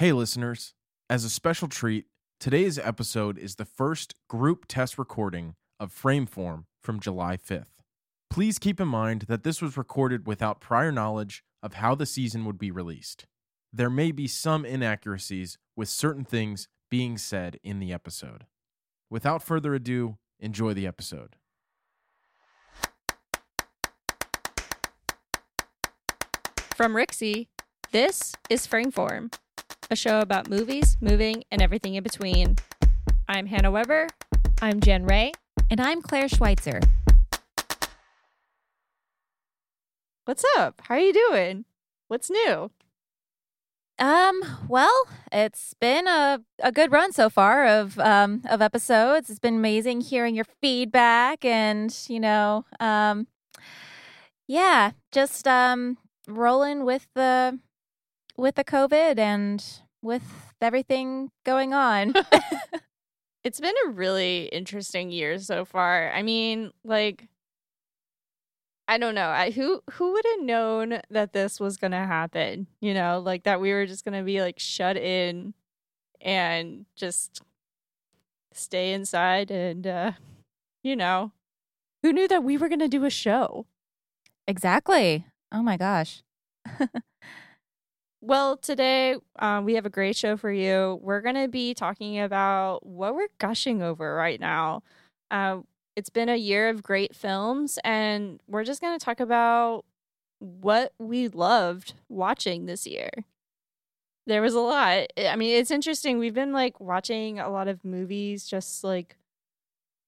Hey, listeners. As a special treat, today's episode is the first group test recording of Frameform from July 5th. Please keep in mind that this was recorded without prior knowledge of how the season would be released. There may be some inaccuracies with certain things being said in the episode. Without further ado, enjoy the episode. From Rixie, this is Frameform, a show about movies, moving, and everything in between. I'm Hannah Weber. I'm Jen Ray. And I'm Claire Schweitzer. What's up? How are you doing? What's new? Um, well, it's been a, a good run so far of um of episodes. It's been amazing hearing your feedback and, you know, um yeah, just um rolling with the with the COVID and with everything going on. it's been a really interesting year so far. I mean, like I don't know. I, who who would have known that this was going to happen? You know, like that we were just going to be like shut in and just stay inside and uh you know, who knew that we were going to do a show? Exactly. Oh my gosh. well, today um, we have a great show for you. We're going to be talking about what we're gushing over right now. Uh, it's been a year of great films, and we're just going to talk about what we loved watching this year. There was a lot. I mean, it's interesting. We've been like watching a lot of movies just like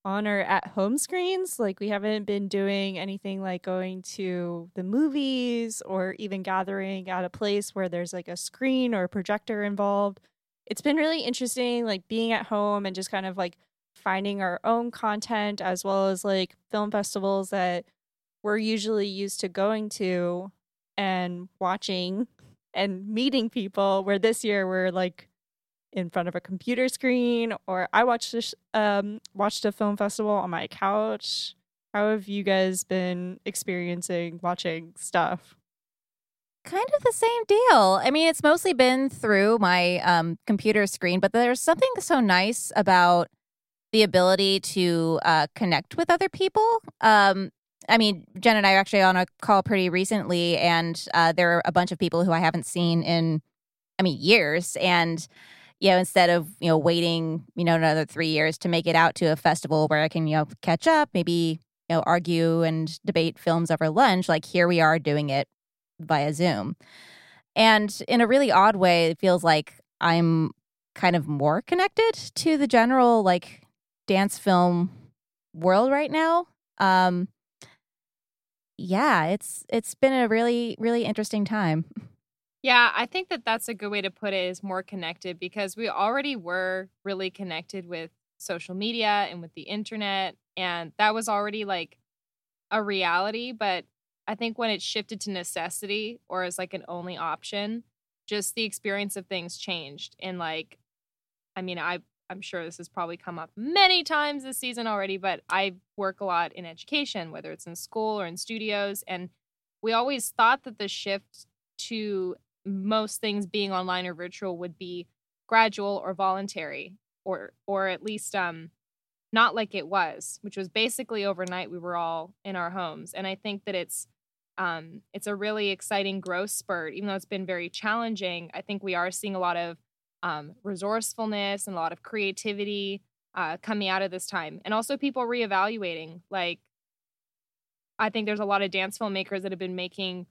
on our at home screens. Like, we haven't been doing anything like going to the movies or even gathering at a place where there's like a screen or a projector involved. It's been really interesting, like being at home and just kind of like finding our own content as well as like film festivals that we're usually used to going to and watching and meeting people where this year we're like in front of a computer screen or I watched this um watched a film festival on my couch. How have you guys been experiencing watching stuff? Kind of the same deal. I mean, it's mostly been through my um, computer screen, but there's something so nice about the ability to uh, connect with other people. Um, I mean, Jen and I are actually on a call pretty recently, and uh, there are a bunch of people who I haven't seen in, I mean, years. And, you know, instead of, you know, waiting, you know, another three years to make it out to a festival where I can, you know, catch up, maybe, you know, argue and debate films over lunch, like here we are doing it via Zoom. And in a really odd way, it feels like I'm kind of more connected to the general, like, dance film world right now. Um, yeah, it's it's been a really really interesting time. Yeah, I think that that's a good way to put it is more connected because we already were really connected with social media and with the internet and that was already like a reality, but I think when it shifted to necessity or as like an only option, just the experience of things changed and like I mean, I I'm sure this has probably come up many times this season already, but I work a lot in education, whether it's in school or in studios. And we always thought that the shift to most things being online or virtual would be gradual or voluntary, or or at least um not like it was, which was basically overnight we were all in our homes. And I think that it's um it's a really exciting growth spurt, even though it's been very challenging. I think we are seeing a lot of um, resourcefulness and a lot of creativity uh, coming out of this time. And also people reevaluating. Like, I think there's a lot of dance filmmakers that have been making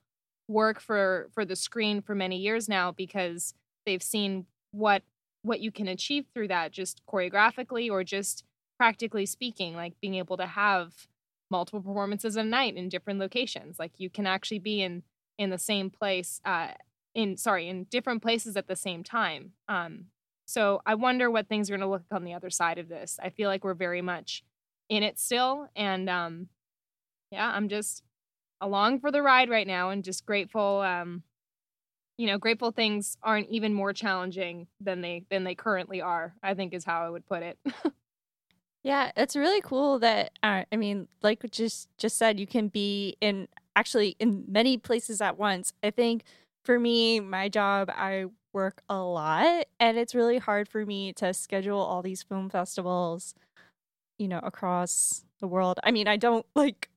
work for for the screen for many years now because they've seen what what you can achieve through that just choreographically or just practically speaking like being able to have multiple performances a night in different locations. Like you can actually be in in the same place uh, in sorry in different places at the same time. Um so i wonder what things are going to look on the other side of this. I feel like we're very much in it still and um yeah i'm just along for the ride right now and just grateful um you know grateful things aren't even more challenging than they than they currently are i think is how i would put it. Yeah it's really cool that uh, i mean like just just said you can be in actually in many places at once. I think for me, my job, I work a lot and it's really hard for me to schedule all these film festivals you know across the world. I mean i don't like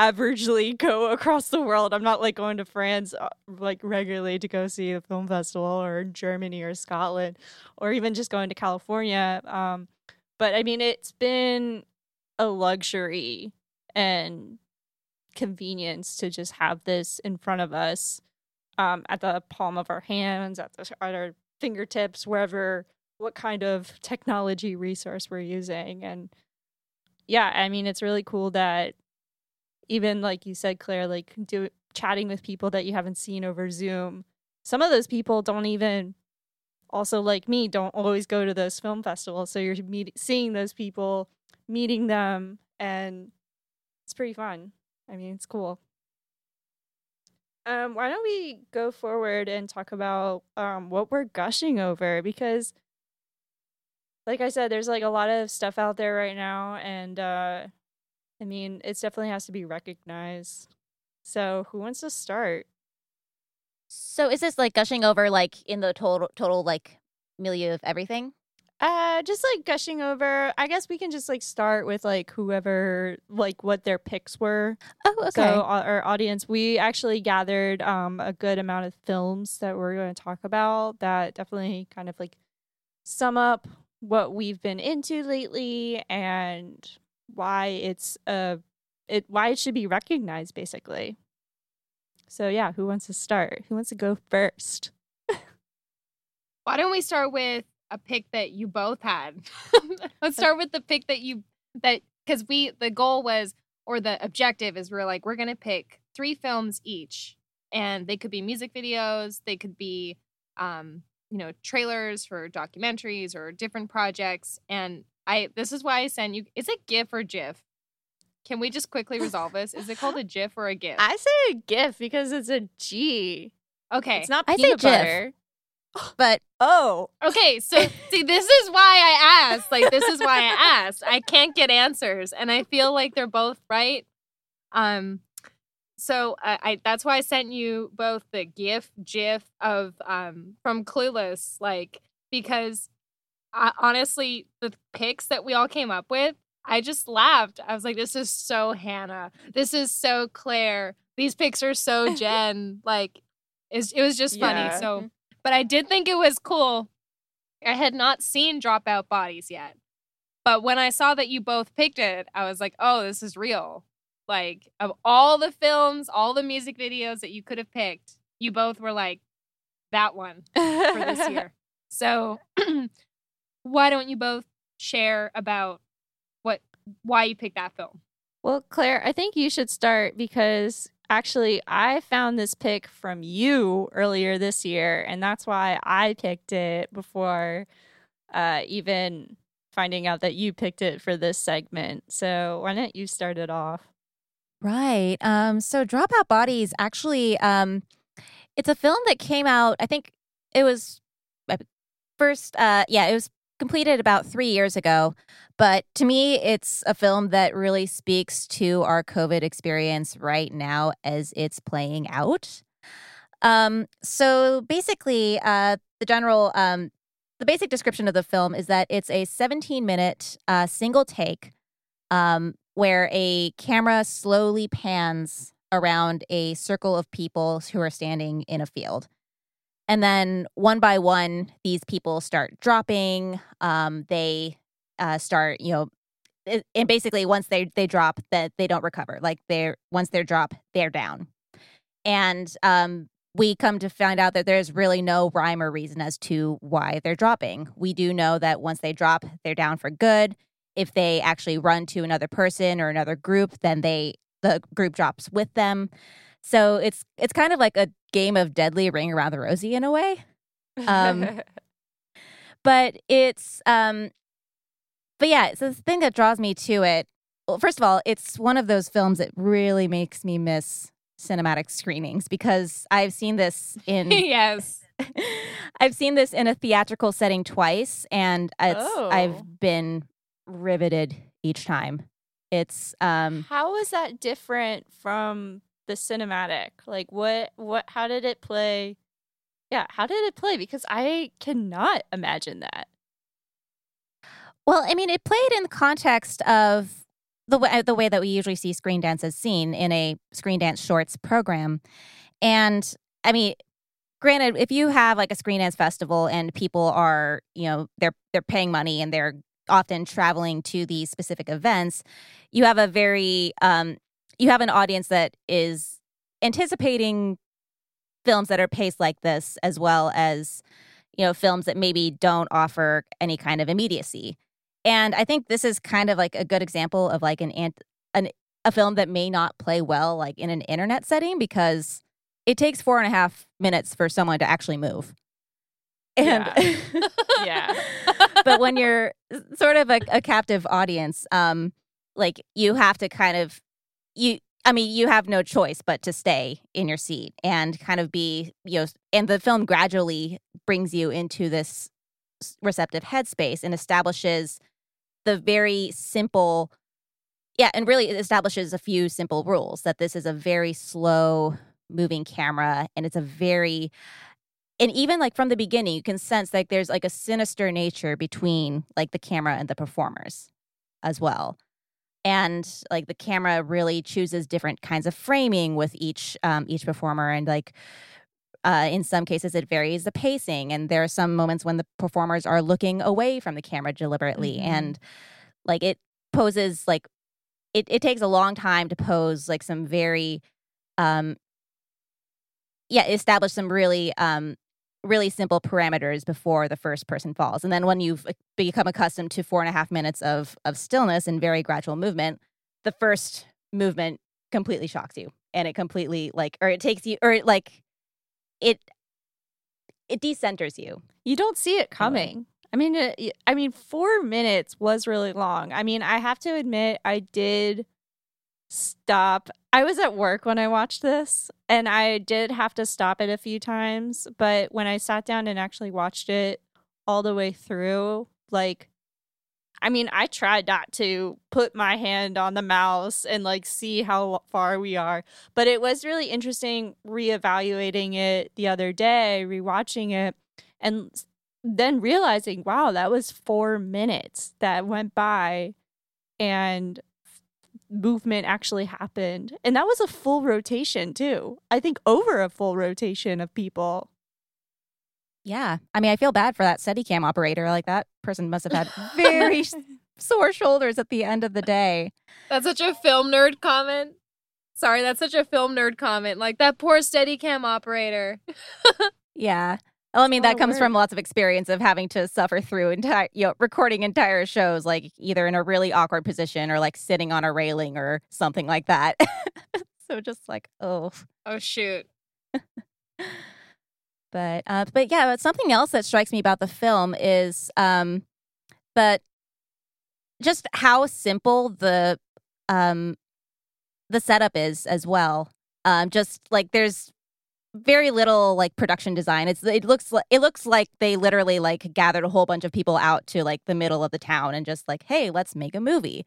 averagely go across the world i'm not like going to france uh, like regularly to go see a film festival or germany or scotland or even just going to california um but i mean it's been a luxury and convenience to just have this in front of us um, at the palm of our hands, at, the, at our fingertips, wherever, what kind of technology resource we're using. And yeah, I mean, it's really cool that even like you said, Claire, like do chatting with people that you haven't seen over Zoom. Some of those people don't even, also like me, don't always go to those film festivals. So you're meet- seeing those people, meeting them, and it's pretty fun. I mean, it's cool. Um, why don't we go forward and talk about um what we're gushing over because like I said, there's like a lot of stuff out there right now and uh I mean it definitely has to be recognized. So who wants to start? So is this like gushing over like in the total total like milieu of everything? Uh just like gushing over. I guess we can just like start with like whoever like what their picks were. Oh, okay. So uh, our audience, we actually gathered um a good amount of films that we're going to talk about that definitely kind of like sum up what we've been into lately and why it's uh it why it should be recognized basically. So yeah, who wants to start? Who wants to go first? Why don't we start with a pick that you both had? Let's start with the pick that you that because we the goal was or the objective is we're like we're gonna pick three films each, and they could be music videos, they could be um you know trailers for documentaries or different projects, and I this is why I sent you. Is it GIF or GIF? Can we just quickly resolve this? Is it called a GIF or a GIF? I say a GIF because it's a G. Okay. It's not I say peanut GIF. butter. But Oh, Okay, so see, this is why I asked. Like, this is why I asked. I can't get answers, and I feel like they're both right. Um, so I, I that's why I sent you both the GIF, GIF of um from Clueless, like because I, honestly, the pics that we all came up with, I just laughed. I was like, "This is so Hannah. This is so Claire. These pics are so Jen." like, it's, it was just funny. Yeah. So mm-hmm. but I did think it was cool. I had not seen Dropout Bodies yet. But when I saw that you both picked it, I was like, oh, this is real. Like, of all the films, all the music videos that you could have picked, you both were like, that one for this year. So, why don't you both share about what, why you picked that film? Well, Claire, I think you should start because actually I found this pick from you earlier this year, and that's why I picked it before uh, even finding out that you picked it for this segment. So why don't you start it off? Right. Um, so Dropout Bodies actually um it's a film that came out, I think it was uh, first uh yeah, it was completed about 3 years ago, but to me it's a film that really speaks to our COVID experience right now as it's playing out. Um so basically uh the general um the basic description of the film is that it's a 17 minute uh single take um where a camera slowly pans around a circle of people who are standing in a field. And then one by one, these people start dropping. Um, they uh, start, you know, and basically once they they drop, that they don't recover. Like they're once they're drop, they're down. And um, we come to find out that there's really no rhyme or reason as to why they're dropping. We do know that once they drop, they're down for good if they actually run to another person or another group then they the group drops with them so it's it's kind of like a game of deadly ring around the rosy in a way Um, but it's um but yeah so the thing that draws me to it well first of all it's one of those films that really makes me miss cinematic screenings because i've seen this in yes. I've seen this in a theatrical setting twice, and it's Oh. I've been riveted each time. It's um How is that different from the cinematic? Like what what how did it play yeah, how did it play? Because I cannot imagine that. Well, I mean, it played in the context of the way the way that we usually see screen dances seen in a screen dance shorts program, and I mean, granted, if you have like a screen dance festival and people are, you know, they're they're paying money and they're often traveling to these specific events, you have a very um, you have an audience that is anticipating films that are paced like this, as well as you know films that maybe don't offer any kind of immediacy. And I think this is kind of like a good example of like an ant- an a film that may not play well like in an internet setting because it takes four and a half minutes for someone to actually move. And Yeah. Yeah. but when you're sort of a, a captive audience, um, like you have to kind of you I mean, you have no choice but to stay in your seat and kind of be, you know, and the film gradually brings you into this receptive headspace and establishes the very simple, yeah, and really establishes a few simple rules that this is a very slow moving camera and it's a very, and even like from the beginning, you can sense like there's like a sinister nature between like the camera and the performers as well and like the camera really chooses different kinds of framing with each um, each performer and like uh, in some cases it varies the pacing and there are some moments when the performers are looking away from the camera deliberately Mhm. and like it poses like it, it takes a long time to pose like some very um yeah establish some really um really simple parameters before the first person falls and then when you've become accustomed to four and a half minutes of of stillness and very gradual movement the first movement completely shocks you and it completely like or it takes you or it, like it it decenters you You don't see it coming. I mean, it, y- I mean, four minutes was really long. I mean, I have to admit, I did stop. I was at work when I watched this, and I did have to stop it a few times. But when I sat down and actually watched it all the way through, like, I mean, I tried not to put my hand on the mouse and like see how far we are, but it was really interesting reevaluating it the other day, rewatching it, and then realizing, wow, that was four minutes that went by and movement actually happened. And that was a full rotation, too. I think over a full rotation of people. yeah i mean i feel bad for that steadicam operator like that person must have had very sore shoulders at the end of the day That's such a film nerd comment. Sorry, that's such a film nerd comment. Like that poor Steadicam operator. Yeah. Well, I mean, that of comes from lots of experience of having to suffer through entire, you know, recording entire shows, like either in a really awkward position or like sitting on a railing or something like that. so just like, oh, Oh shoot. but, uh, but yeah, but something else that strikes me about the film is, um, that just how simple the, um, the setup is as well. Um, just like there's very little like production design. It's it looks like it looks like they literally like gathered a whole bunch of people out to like the middle of the town and just like, hey, let's make a movie.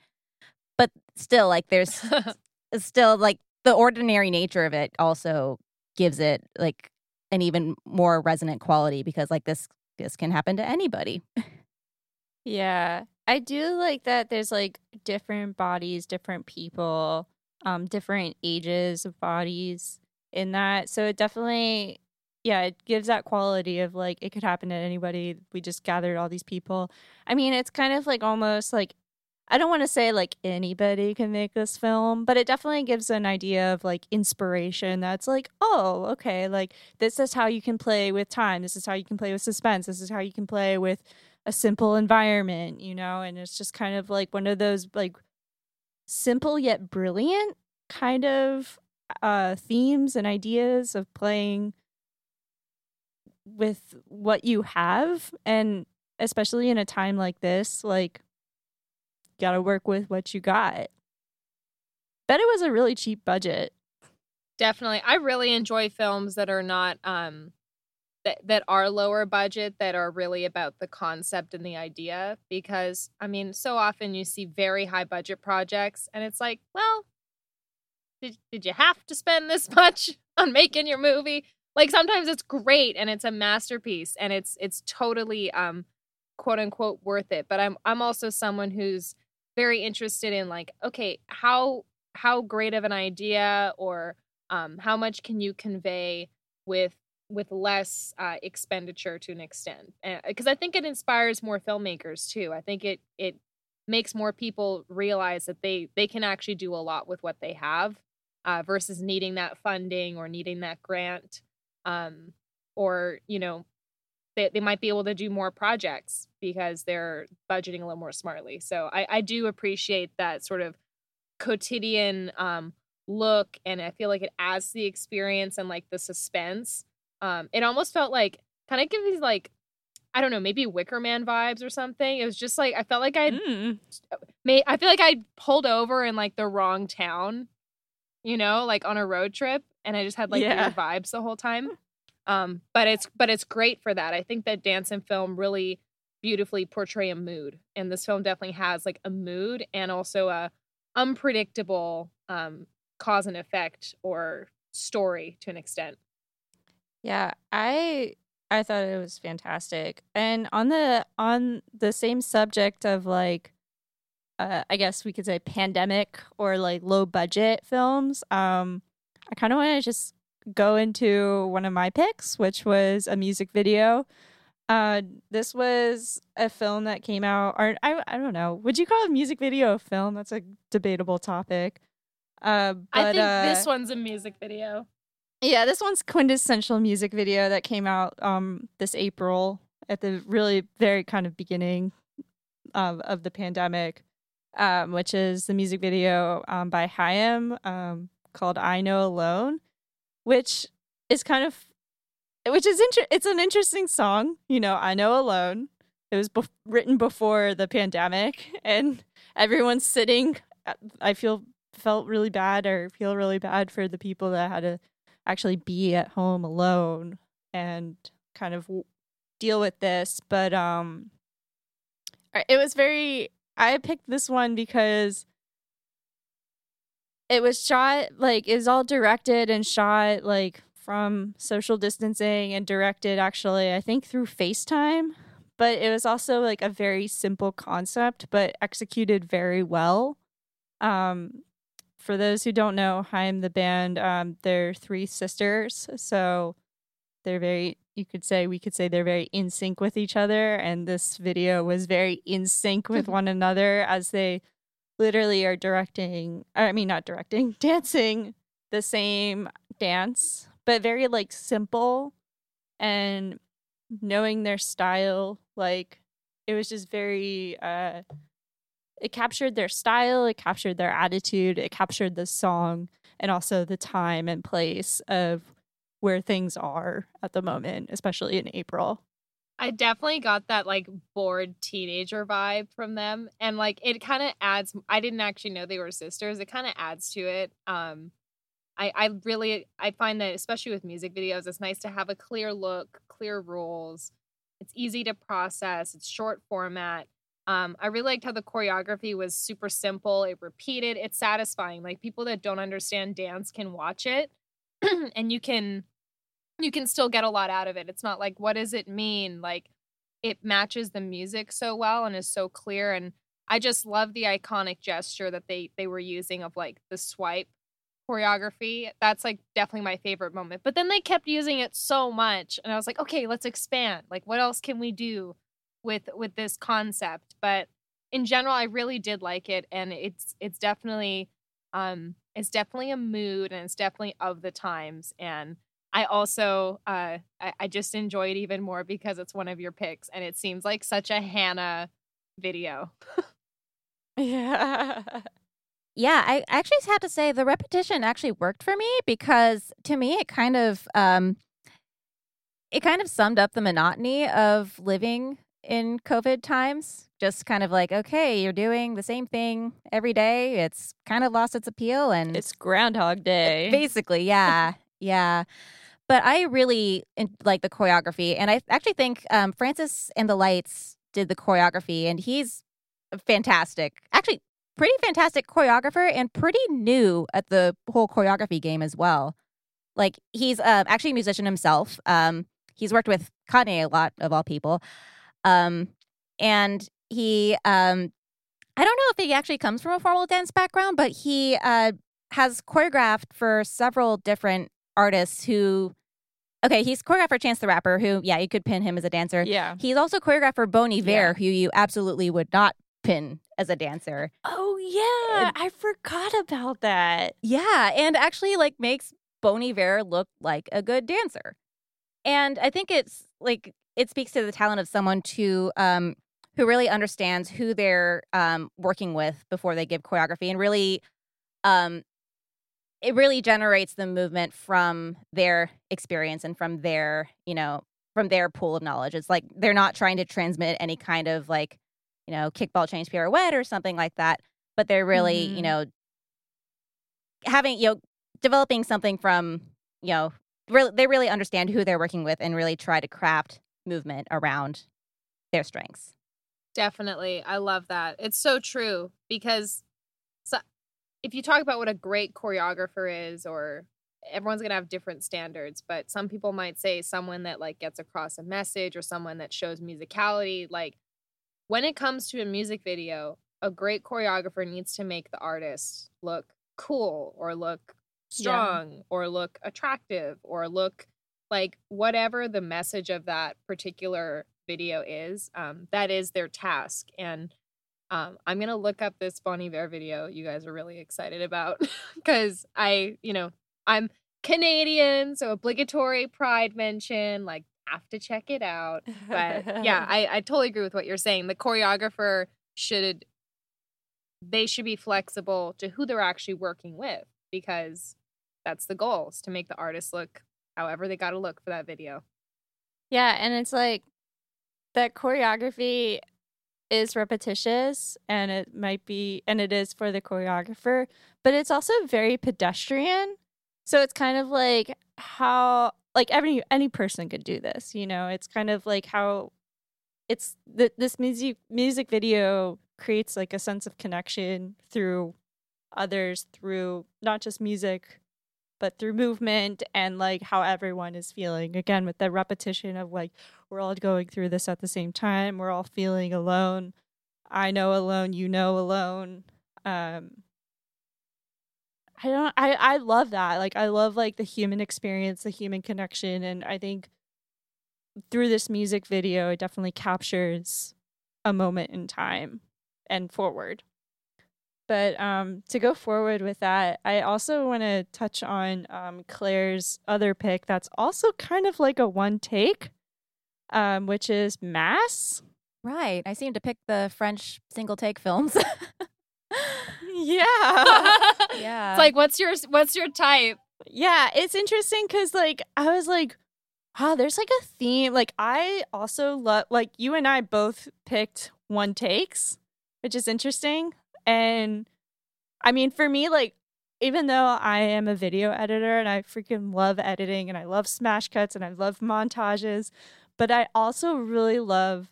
But still, like there's still like the ordinary nature of it also gives it like an even more resonant quality because like this this can happen to anybody. Yeah. I do like that there's like different bodies, different people, um, different ages of bodies in that. So it definitely yeah, it gives that quality of like it could happen to anybody. We just gathered all these people. I mean, it's kind of like almost like I don't want to say like anybody can make this film, but it definitely gives an idea of like inspiration that's like, oh, okay, like this is how you can play with time. This is how you can play with suspense. This is how you can play with a simple environment, you know, and it's just kind of like one of those like simple yet brilliant kind of uh themes and ideas of playing with what you have and especially in a time like this like got to work with what you got. Bet it was a really cheap budget. Definitely. I really enjoy films that are not um that that are lower budget that are really about the concept and the idea because I mean, so often you see very high budget projects and it's like, well, did did you have to spend this much on making your movie? like sometimes it's great and it's a masterpiece and it's it's totally um quote unquote worth it. But I'm I'm also someone who's very interested in like, okay, how how great of an idea or um, how much can you convey with with less uh, expenditure to an extent because i think it inspires more filmmakers too i think it it makes more people realize that they they can actually do a lot with what they have uh, versus needing that funding or needing that grant um, or you know they, they might be able to do more projects because they're budgeting a little more smartly. So i, I do appreciate that sort of quotidian um, look and i feel like it adds to the experience and like the suspense. Um it almost felt like kind of gives these like i don't know maybe wicker man vibes or something. It was just like i felt like i Mm. made i feel like i pulled over in like the wrong town you know like on a road trip and i just had like Yeah. weird vibes the whole time um but it's but it's great for that i think that dance and film really beautifully portray a mood and this film definitely has like a mood and also a unpredictable um cause and effect or story to an extent Yeah, I I thought it was fantastic. And on the on the same subject of like uh I guess we could say pandemic or like low budget films, um I kind of want to just go into one of my picks, which was a music video. Uh this was a film that came out or I I don't know. Would you call a music video a film? That's a debatable topic. Uh but i think uh, this one's a music video yeah, this one's quintessential music video that came out um this April at the really very kind of beginning of of the pandemic, um, which is the music video um, by Haim um, called "I Know Alone," which is kind of which is inter- it's an interesting song. You know, "I Know Alone." It was bef- written before the pandemic, and everyone's sitting. I feel felt really bad or feel really bad for the people that had to actually be at home alone and kind of deal with this but um it was very i picked this one because it was shot like is all directed and shot like from social distancing and directed actually i think through facetime but it was also like a very simple concept but executed very well. Um for those who don't know, Haim the band, um, they're three sisters, so they're very. You could say we could say they're very in sync with each other, and this video was very in sync with one another as they literally are directing. I mean, not directing, dancing the same dance, but very like simple and knowing their style. Like it was just very. uh it captured their style, it captured their attitude, it captured the song and also the time and place of where things are at the moment, especially in April. I definitely got that like bored teenager vibe from them. And like it kind of adds I didn't actually know they were sisters. It kind of adds to it. Um I I really I find that especially with music videos, it's nice to have a clear look, clear rules. It's easy to process, it's short format. Um, I really liked how the choreography was super simple. It repeated. It's satisfying. Like people that don't understand dance can watch it, and you can you can still get a lot out of it. It's not like what does it mean? Like it matches the music so well and is so clear. And I just love the iconic gesture that they they were using of like the swipe choreography. That's like definitely my favorite moment. But then they kept using it so much, and I was like, okay, let's expand. Like what else can we do? with with this concept but in general i really did like it and it's it's definitely um it's definitely a mood and it's definitely of the times and i also uh I, I just enjoy it even more because it's one of your picks and it seems like such a hannah video Yeah. Yeah, I actually had to say the repetition actually worked for me because to me it kind of um it kind of summed up the monotony of living in COVID times. Just kind of like, okay, you're doing the same thing every day. It's kind of lost its appeal and It's Groundhog Day. Basically, yeah, yeah. But I really like the choreography, and I actually think um, Francis and the Lights did the choreography, and he's fantastic. Actually, pretty fantastic choreographer, and pretty new at the whole choreography game as well. like he's uh, actually a musician himself. Um, he's worked with Kanye a lot of all people. Um, and he um, I don't know if he actually comes from a formal dance background, but he uh, has choreographed for several different artists who okay, he's choreographed for Chance the Rapper, who, yeah, you could pin him as a dancer. Yeah. He's also choreographed for Bon Iver, Yeah. who you absolutely would not pin as a dancer. Oh yeah, I forgot about that. Yeah, and actually like makes Bon Iver look like a good dancer. And I think it's like it speaks to the talent of someone to um who really understands who they're um working with before they give choreography and really um it really generates the movement from their experience and from their, you know, from their pool of knowledge. It's like they're not trying to transmit any kind of like, you know, kickball change pirouette or something like that, but they're really, you Mhm. know, having you know developing something from you know really they really understand who they're working with and really try to craft movement around their strengths Definitely. I love that. It's so true because so, if you talk about what a great choreographer is or everyone's going to have different standards, but some people might say someone that like gets across a message or someone that shows musicality like when it comes to a music video, a great choreographer needs to make the artist look cool or look strong or look attractive or look like whatever the message of that particular video is um, that is their task. And um, i'm gonna look up this Bon Iver video you guys are really excited about because i you know i'm canadian so obligatory pride mention like have to check it out. But yeah I, I totally agree with what you're saying. The choreographer should they should be flexible to who they're actually working with because that's the goal is to make the artist look however they got to look for that video Yeah, and it's like that choreography is repetitious and it might be and it is for the choreographer, but it's also very pedestrian. So it's kind of like how like every any person could do this, you know. It's kind of like how it's th- this music music video creates like a sense of connection through others through not just music but through movement and like how everyone is feeling. Again with the repetition of like we're all going through this at the same time. We're all feeling alone. I know alone. You know alone. Um i don't i i love that. Like i love like the human experience the human connection and i think through this music video it definitely captures a moment in time and forward but um, to go forward with that, I also want to touch on um, Claire's other pick that's also kind of like a one take, um, which is Mass. right i seem to pick the french single take films Yeah. yeah it's like what's your what's your type yeah, it's interesting because, like, I was like, wow, there's like a theme. Like, I also love, like, you and I both picked one takes, which is interesting. And I mean, for me, like, even though I am a video editor and I freaking love editing and I love smash cuts and I love montages, but I also really love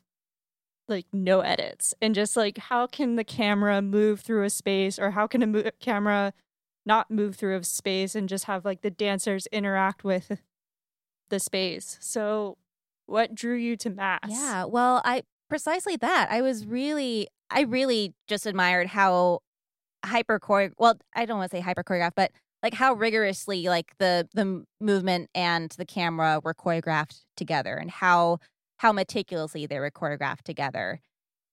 like no edits and just like how can the camera move through a space or how can a mo- camera not move through a space and just have like the dancers interact with the space. So, what drew you to mass? Yeah, well, I precisely that. I was mm. really, I really just admired how hyper chore. Well, I don't want to say hyper choreographed, but like how rigorously like the the movement and the camera were choreographed together, and how how meticulously they were choreographed together.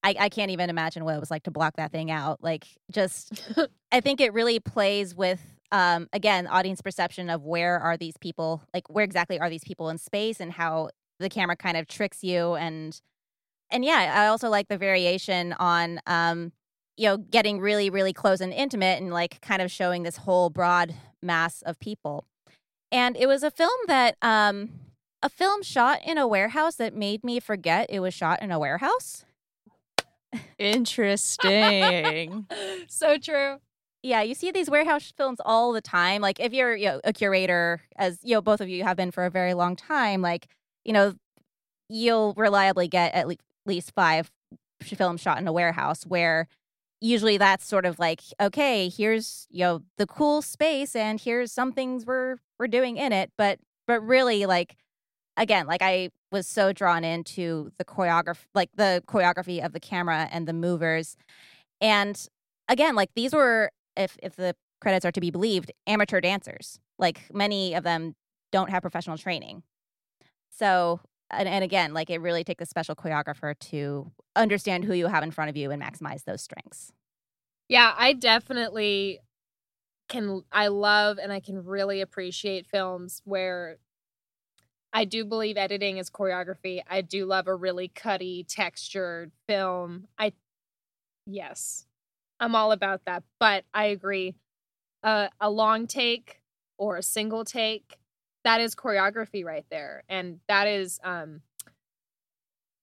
I, I can't even imagine what it was like to block that thing out. Like, just I think it really plays with um again audience perception of where are these people like where exactly are these people in space and how the camera kind of tricks you and and yeah i also like the variation on um you know getting really really close and intimate and like kind of showing this whole broad mass of people and it was a film that um a film shot in a warehouse that made me forget it was shot in a warehouse Interesting. so true yeah, you see these warehouse films all the time. Like if you're you know, a curator, as you know, both of you have been for a very long time, like you know, you'll reliably get at le- least five films shot in a warehouse where usually that's sort of like okay here's you know the cool space and here's some things we're we're doing in it. But but really like again like i was so drawn into the choreography like the choreography of the camera and the movers. And again like these were if if the credits are to be believed amateur dancers. Like many of them don't have professional training. So and, and again like it really takes a special choreographer to understand who you have in front of you and maximize those strengths Yeah, I definitely can I love and I can really appreciate films where I do believe editing is choreography. I do love a really cutty, textured film. I yes. I'm all about that, but I agree. Uh, a long take or a single take, that is choreography right there. And that is um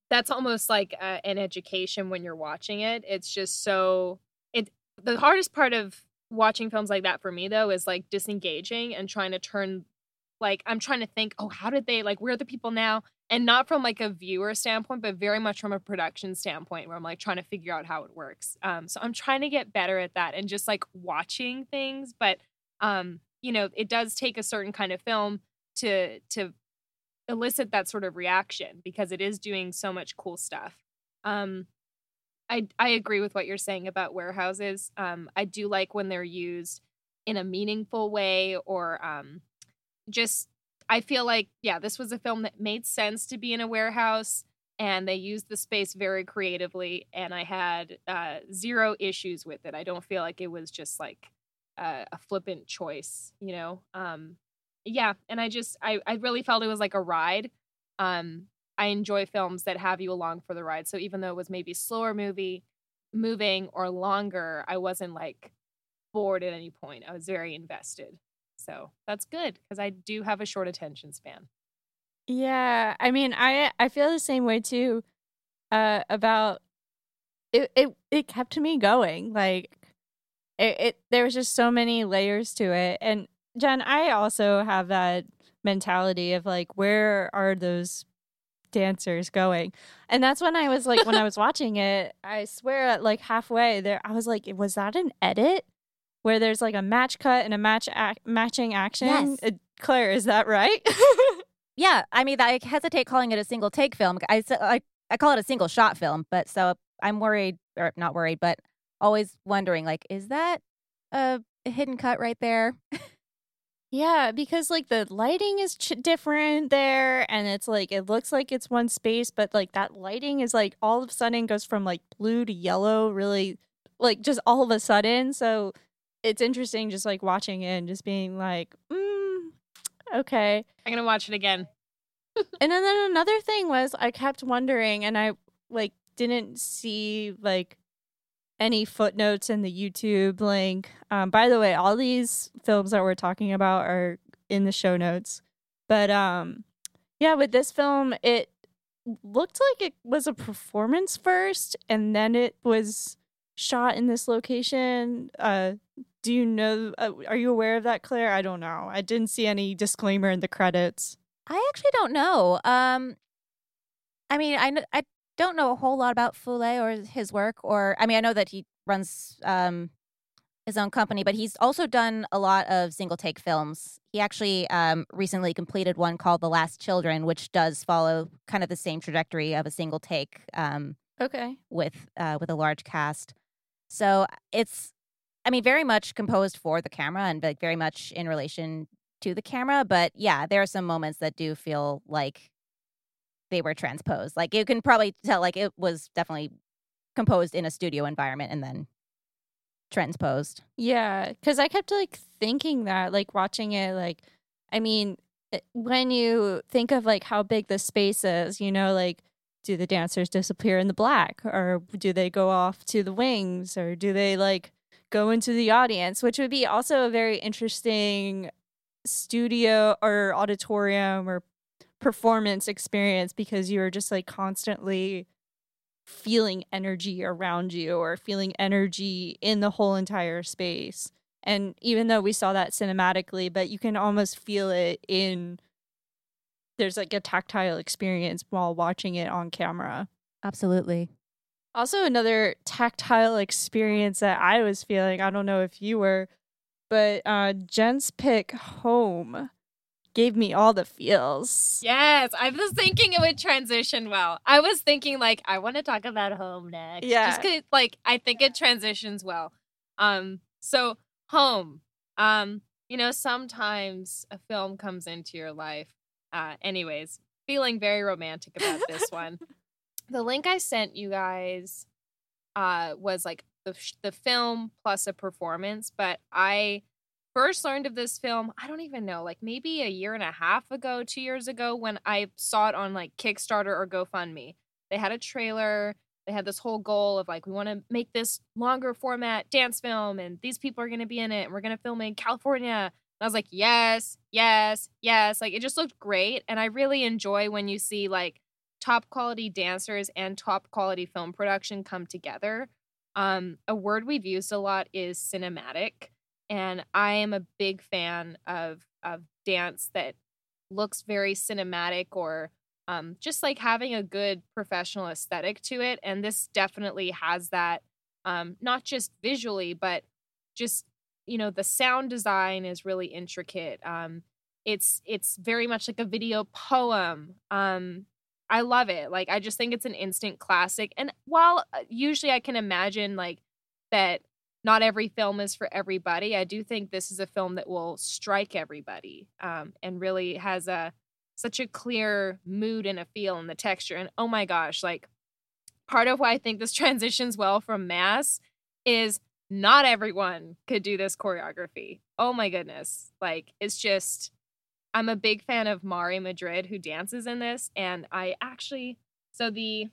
that's almost like an education when you're watching it. It's just so it the hardest part of watching films like that for me though is like disengaging and trying to turn like I'm trying to think, oh, how did they like where are the people now? And not from like a viewer standpoint, but very much from a production standpoint where I'm like trying to figure out how it works. Um so I'm trying to get better at that and just like watching things, but um you know, it does take a certain kind of film to to elicit that sort of reaction because it is doing so much cool stuff. Um I I agree with what you're saying about warehouses. Um I do like when they're used in a meaningful way or um just I feel like yeah, this was a film that made sense to be in a warehouse and they used the space very creatively and I had uh zero issues with it. I don't feel like it was just like uh, a flippant choice, you know. Um yeah, and I just I I really felt it was like a ride. Um I enjoy films that have you along for the ride. So even though it was maybe slower movie moving or longer, I wasn't like bored at any point. I was very invested. So that's good because I do have a short attention span. Yeah, I mean, I I feel the same way too. Uh, about it. It it kept me going. Like it, it. There was just so many layers to it. And Jen, I also have that mentality of like, where are those dancers going? And that's when I was like, when I was watching it, I swear, at like halfway there, I was like, was that an edit? Where there's like a match cut and a match ac- matching action. Yes. Uh, Claire, is that right? Yeah, I mean, I hesitate calling it a single take film. I I call it a single shot film, but so I'm worried, or not worried, but always wondering, like, is that a hidden cut right there? Yeah, because like the lighting is ch- different there, and it's like it looks like it's one space, but like that lighting is like all of a sudden goes from like blue to yellow, really like just all of a sudden. So it's interesting just like watching it and just being like, mm, okay. I'm gonna watch it again. And then, then another thing was I kept wondering, and I like didn't see like any footnotes in the YouTube link. Um, by the way, all these films that we're talking about are in the show notes. But um, yeah, with this film, it looked like it was a performance first, and then it was shot in this location. Uh, do you know? Uh, are you aware of that, Claire? I don't know. I didn't see any disclaimer in the credits. I actually don't know. Um, I mean, I, I don't know a whole lot about Foulet or his work, or I mean, I know that he runs um, his own company, but he's also done a lot of single take films. He actually um, recently completed one called The Last Children, which does follow kind of the same trajectory of a single take um, Okay. with uh, with a large cast. So it's, I mean, very much composed for the camera and like very much in relation to the camera. But yeah, there are some moments that do feel like they were transposed. Like you can probably tell, like it was definitely composed in a studio environment and then transposed. Yeah, because I kept like thinking that, like watching it, like, I mean, eh, when you think of like how big the space is, you know, like, do the dancers disappear in the black or do they go off to the wings or do they like go into the audience, which would be also a very interesting studio or auditorium or performance experience because you're just like constantly feeling energy around you or feeling energy in the whole entire space. And even though we saw that cinematically, but you can almost feel it in there's like a tactile experience while watching it on camera. Absolutely. Also, another tactile experience that I was feeling. I don't know if you were, but uh, Jen's pick home gave me all the feels. Yes, I was thinking it would transition well. I was thinking like I want to talk about home next. Yeah. just 'cause, like I think it transitions well. Um, so home. Um, you know, sometimes a film comes into your life. Uh, anyways, feeling very romantic about this one. The link I sent you guys uh was like the the film plus a performance, but I first learned of this film, I don't even know, like maybe a year and a half ago, two years ago, when I saw it on like Kickstarter or GoFundMe. They had a trailer. They had this whole goal of like, we want to make this longer format dance film, and these people are going to be in it, and we're going to film in California. And I was like, yes, yes, yes. Like, it just looked great. And I really enjoy when you see like top quality dancers and top quality film production come together. Um, a word we've used a lot is cinematic and I am a big fan of of dance that looks very cinematic or um, just like having a good professional aesthetic to it. And this definitely has that, um, not just visually, but just you know the sound design is really intricate. Um, it's it's very much like a video poem. Um, I love it. Like I just think it's an instant classic. And while uh, usually I can imagine like that not every film is for everybody. I do think this is a film that will strike everybody um, and really has a such a clear mood and a feel and the texture. And oh my gosh, like part of why I think this transitions well from mass is not everyone could do this choreography. Oh my goodness. Like it's just I'm a big fan of Mari Madrid who dances in this and I actually so the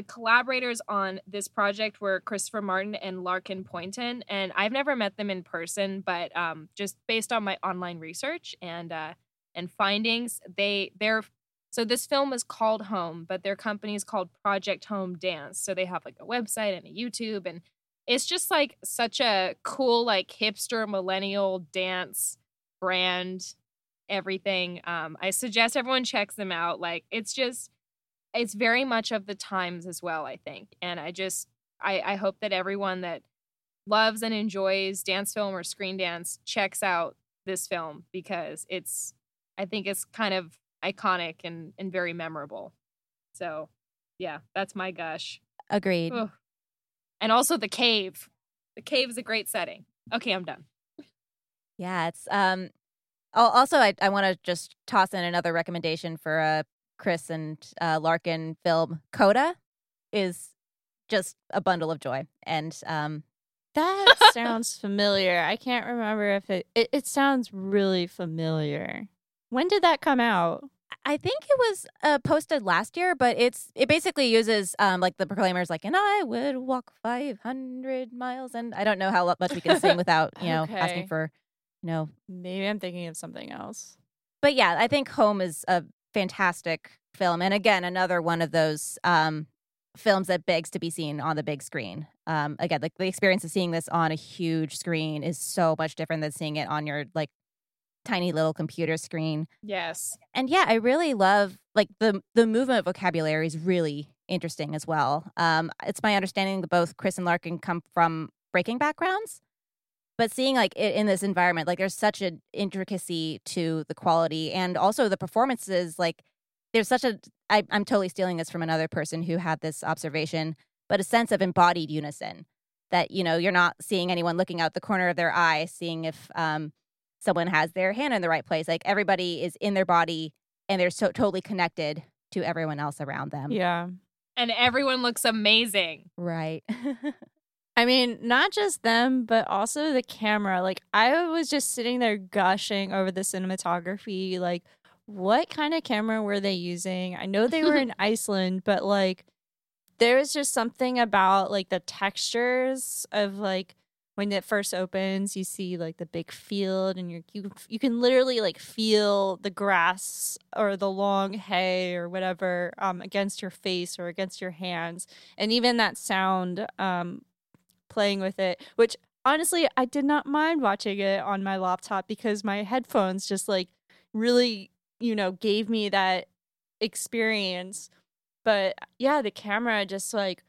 the collaborators on this project were Christopher Martin and Larkin Poynton, and I've never met them in person, but um, just based on my online research and uh, and findings, they they're so this film is called Home, but their company is called Project Home Dance. So they have like a website and a YouTube, and it's just like such a cool like hipster millennial dance brand. Everything. Um, I suggest everyone checks them out. Like it's just it's very much of the times as well i think and i just i i hope that everyone that loves and enjoys dance film or screen dance checks out this film because it's i think it's kind of iconic and and very memorable so yeah that's my gush Agreed. Ugh. and also the cave the cave is a great setting okay i'm done Yeah, it's um. Also, I I want to just toss in another recommendation for a Chris and uh, Larkin film. Coda is just a bundle of joy, and um, That sounds familiar. I can't remember if it, it it sounds really familiar. When did that come out? I think it was uh, posted last year, but it's it basically uses um like the Proclaimers, like, and I would walk five hundred miles, and I don't know how much we can sing without you know Okay. asking for you know Maybe I'm thinking of something else. but yeah, I think Home is a fantastic film, and again, another one of those um, films that begs to be seen on the big screen. Um, again, like the experience of seeing this on a huge screen is so much different than seeing it on your like tiny little computer screen. yes And yeah, I really love like the the movement vocabulary is really interesting as well. Um, it's my understanding that both Chris and Larkin come from breaking backgrounds, but seeing like it in this environment, like there's such an intricacy to the quality and also the performances. Like there's such a I, I'm totally stealing this from another person who had this observation, but a sense of embodied unison that you know you're not seeing anyone looking out the corner of their eye, seeing if um, someone has their hand in the right place. Like everybody is in their body and they're so totally connected to everyone else around them. Yeah. and everyone looks amazing Right. I mean, not just them, but also the camera. Like, I was just sitting there gushing over the cinematography. Like, what kind of camera were they using? I know they were in Iceland, but like, there was just something about like the textures of like when it first opens, you see like the big field, and you're, you you can literally like feel the grass or the long hay or whatever um, against your face or against your hands, and even that sound um, playing with it, which honestly, I did not mind watching it on my laptop because my headphones just like really, you know, gave me that experience. But yeah, the camera just like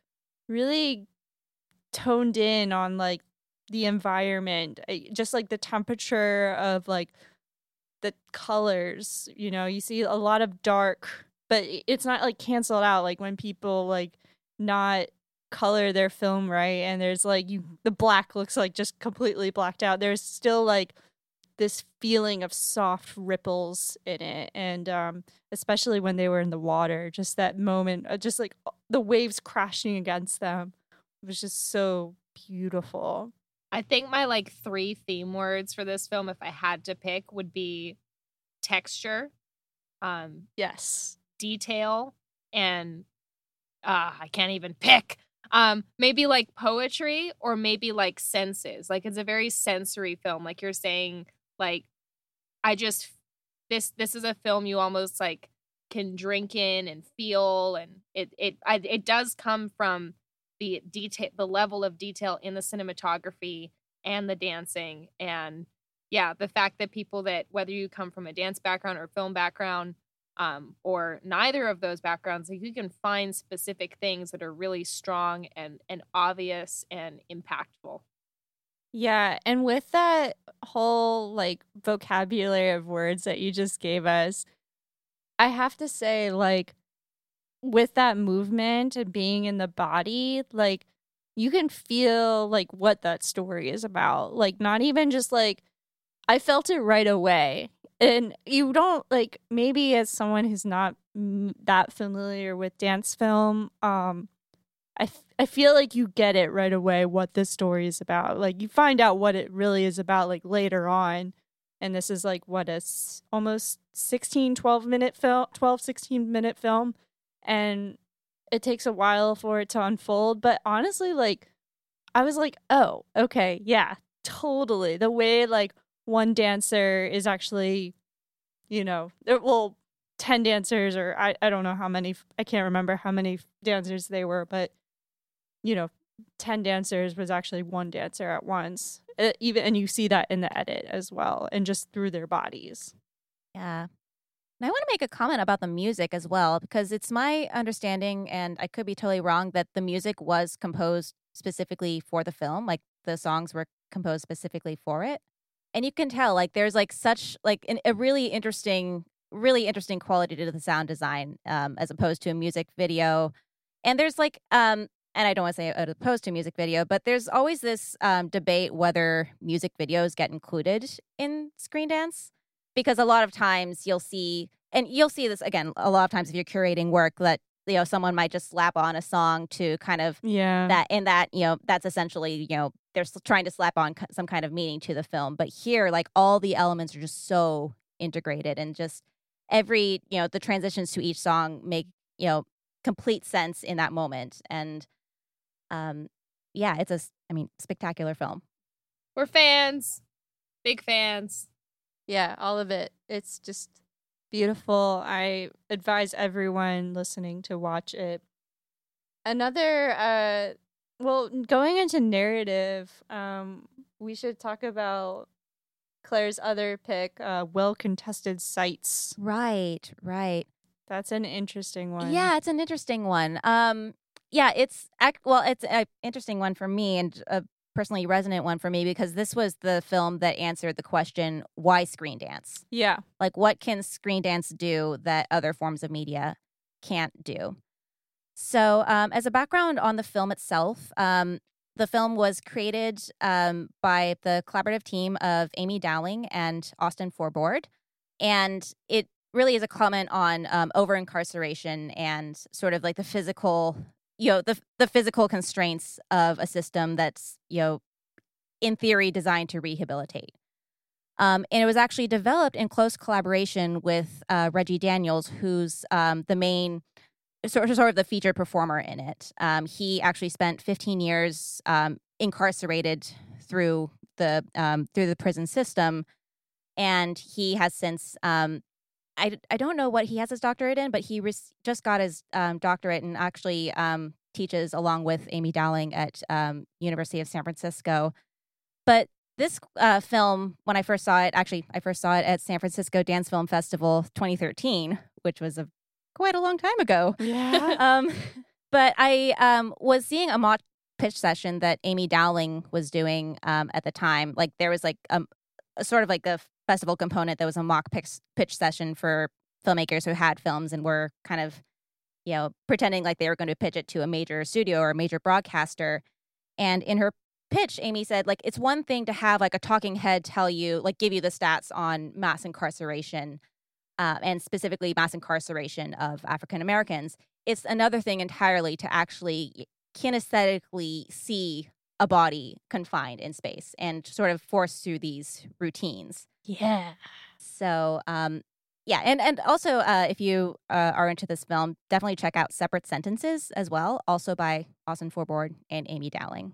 really toned in on like the environment, eh, just like the temperature of like the colors. You know, you see a lot of dark, but it's not like canceled out like when people like not color their film right and there's like you the black looks like just completely blacked out. There's still like this feeling of soft ripples in it and um especially when they were in the water just that moment just like the waves crashing against them it was just so beautiful I think my like three theme words for this film, if I had to pick, would be texture, um, yes detail, and uh, I can't even pick. Um, maybe like poetry or maybe like senses. Like it's a very sensory film. Like you're saying, like I just this this is a film you almost like can drink in and feel, and it it I, it does come from the detail the level of detail in the cinematography and the dancing and yeah the fact that people that whether you come from a dance background or film background um, or neither of those backgrounds like you can find specific things that are really strong and and obvious and impactful yeah and with that whole like vocabulary of words that you just gave us i have to say like with that movement and being in the body, like you can feel like what that story is about. Like not even just like I felt it right away. And you don't like maybe as someone who's not that familiar with dance film, um I, f- I feel like you get it right away what this story is about. Like you find out what it really is about like later on. And this is like what a s- almost 16 12 minute film 12 16 minute film and it takes a while for it to unfold. But honestly, like, I was like, oh, okay, yeah, totally. The way, like, one dancer is actually, you know, well, 10 dancers, or I, I don't know how many, I can't remember how many dancers they were, but, you know, 10 dancers was actually one dancer at once. It, even, and you see that in the edit as well, and just through their bodies. Yeah. And I want to make a comment about the music as well, because it's my understanding, and I could be totally wrong, that the music was composed specifically for the film. Like the songs were composed specifically for it. And you can tell, like, there's like such like an, a really interesting, really interesting quality to the sound design, um, as opposed to a music video. And there's like, um, and I don't want to say as opposed to a music video, but there's always this um, debate whether music videos get included in screen dance because a lot of times you'll see and you'll see this again a lot of times if you're curating work that you know someone might just slap on a song to kind of yeah. that in that you know that's essentially you know they're trying to slap on some kind of meaning to the film. But here like all the elements are just so integrated and just every you know the transitions to each song make you know complete sense in that moment. And um yeah it's a i mean spectacular film. We're fans. Big fans. Yeah, all of it. It's just beautiful. I advise everyone listening to watch it. Another uh well, going into narrative, um we should talk about Claire's other pick, uh well contested sites. right right That's an interesting one. Yeah, it's an interesting one. Um, yeah, it's ac- well, it's an interesting one for me and a personally resonant one for me because this was the film that answered the question, why screen dance? Yeah. Like, what can screen dance do that other forms of media can't do? So, um, as a background on the film itself, um, the film was created um, by the collaborative team of Amy Dowling and Austin Forbord. And it really is a comment on um, over incarceration and sort of like the physical, you know, the the physical constraints of a system that's you know, in theory, designed to rehabilitate. Um, and it was actually developed in close collaboration with uh, Reggie Daniels, who's um, the main sort of, sort of the featured performer in it. Um, he actually spent 15 years um, incarcerated through the um, through the prison system, and he has since um, I, I don't know what he has his doctorate in, but he re- just got his um, doctorate and actually um, teaches along with Amy Dowling at um, University of San Francisco. But this uh, film, when I first saw it, actually I first saw it at San Francisco Dance Film Festival 2013, which was a quite a long time ago. Yeah. um, but I um, was seeing a mock pitch session that Amy Dowling was doing um, at the time. Like there was like um, a sort of like a festival component that was a mock pitch, pitch session for filmmakers who had films and were kind of, you know, pretending like they were going to pitch it to a major studio or a major broadcaster. And in her pitch, Amy said, like, it's one thing to have like a talking head tell you, like, give you the stats on mass incarceration uh, and specifically mass incarceration of African Americans. It's another thing entirely to actually kinesthetically see a body confined in space and sort of force through these routines. Yeah. So, um, yeah, and and also uh, if you uh, are into this film, definitely check out Separate Sentences as well, also by Austin Forbord and Amy Dowling.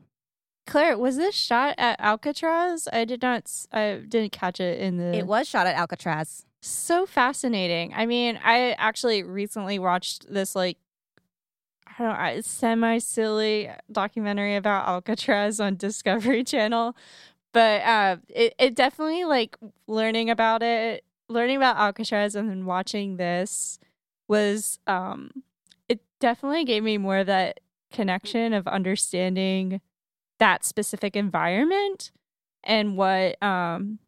Claire, was this shot at Alcatraz? I did not. I didn't catch it in the. It was shot at Alcatraz. So fascinating. I mean, I actually recently watched this like I don't know, semi silly documentary about Alcatraz on Discovery Channel. But uh, it, it definitely like learning about it, learning about Alcatraz and then watching this was um it definitely gave me more of that connection of understanding that specific environment and what um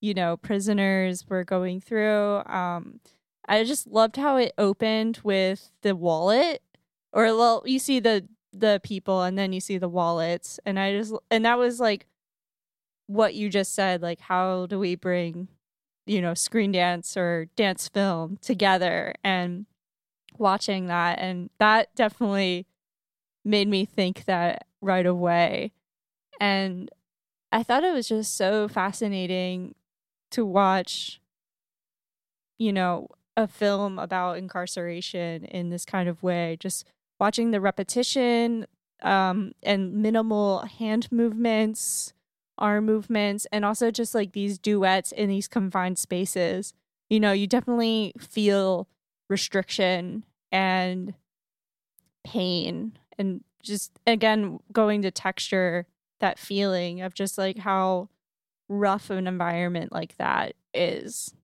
you know prisoners were going through um i just loved how it opened with the wallet or well you see the the people and then you see the wallets. And i just and that was like what you just said like how do we bring you know screen dance or dance film together and watching that. And that definitely made me think that right away. And i thought it was just so fascinating to watch you know a film about incarceration in this kind of way just watching the repetition um, and minimal hand movements, arm movements, and also just like these duets in these confined spaces. You know, you definitely feel restriction and pain and just again going to texture that feeling of just like how rough an environment like that is.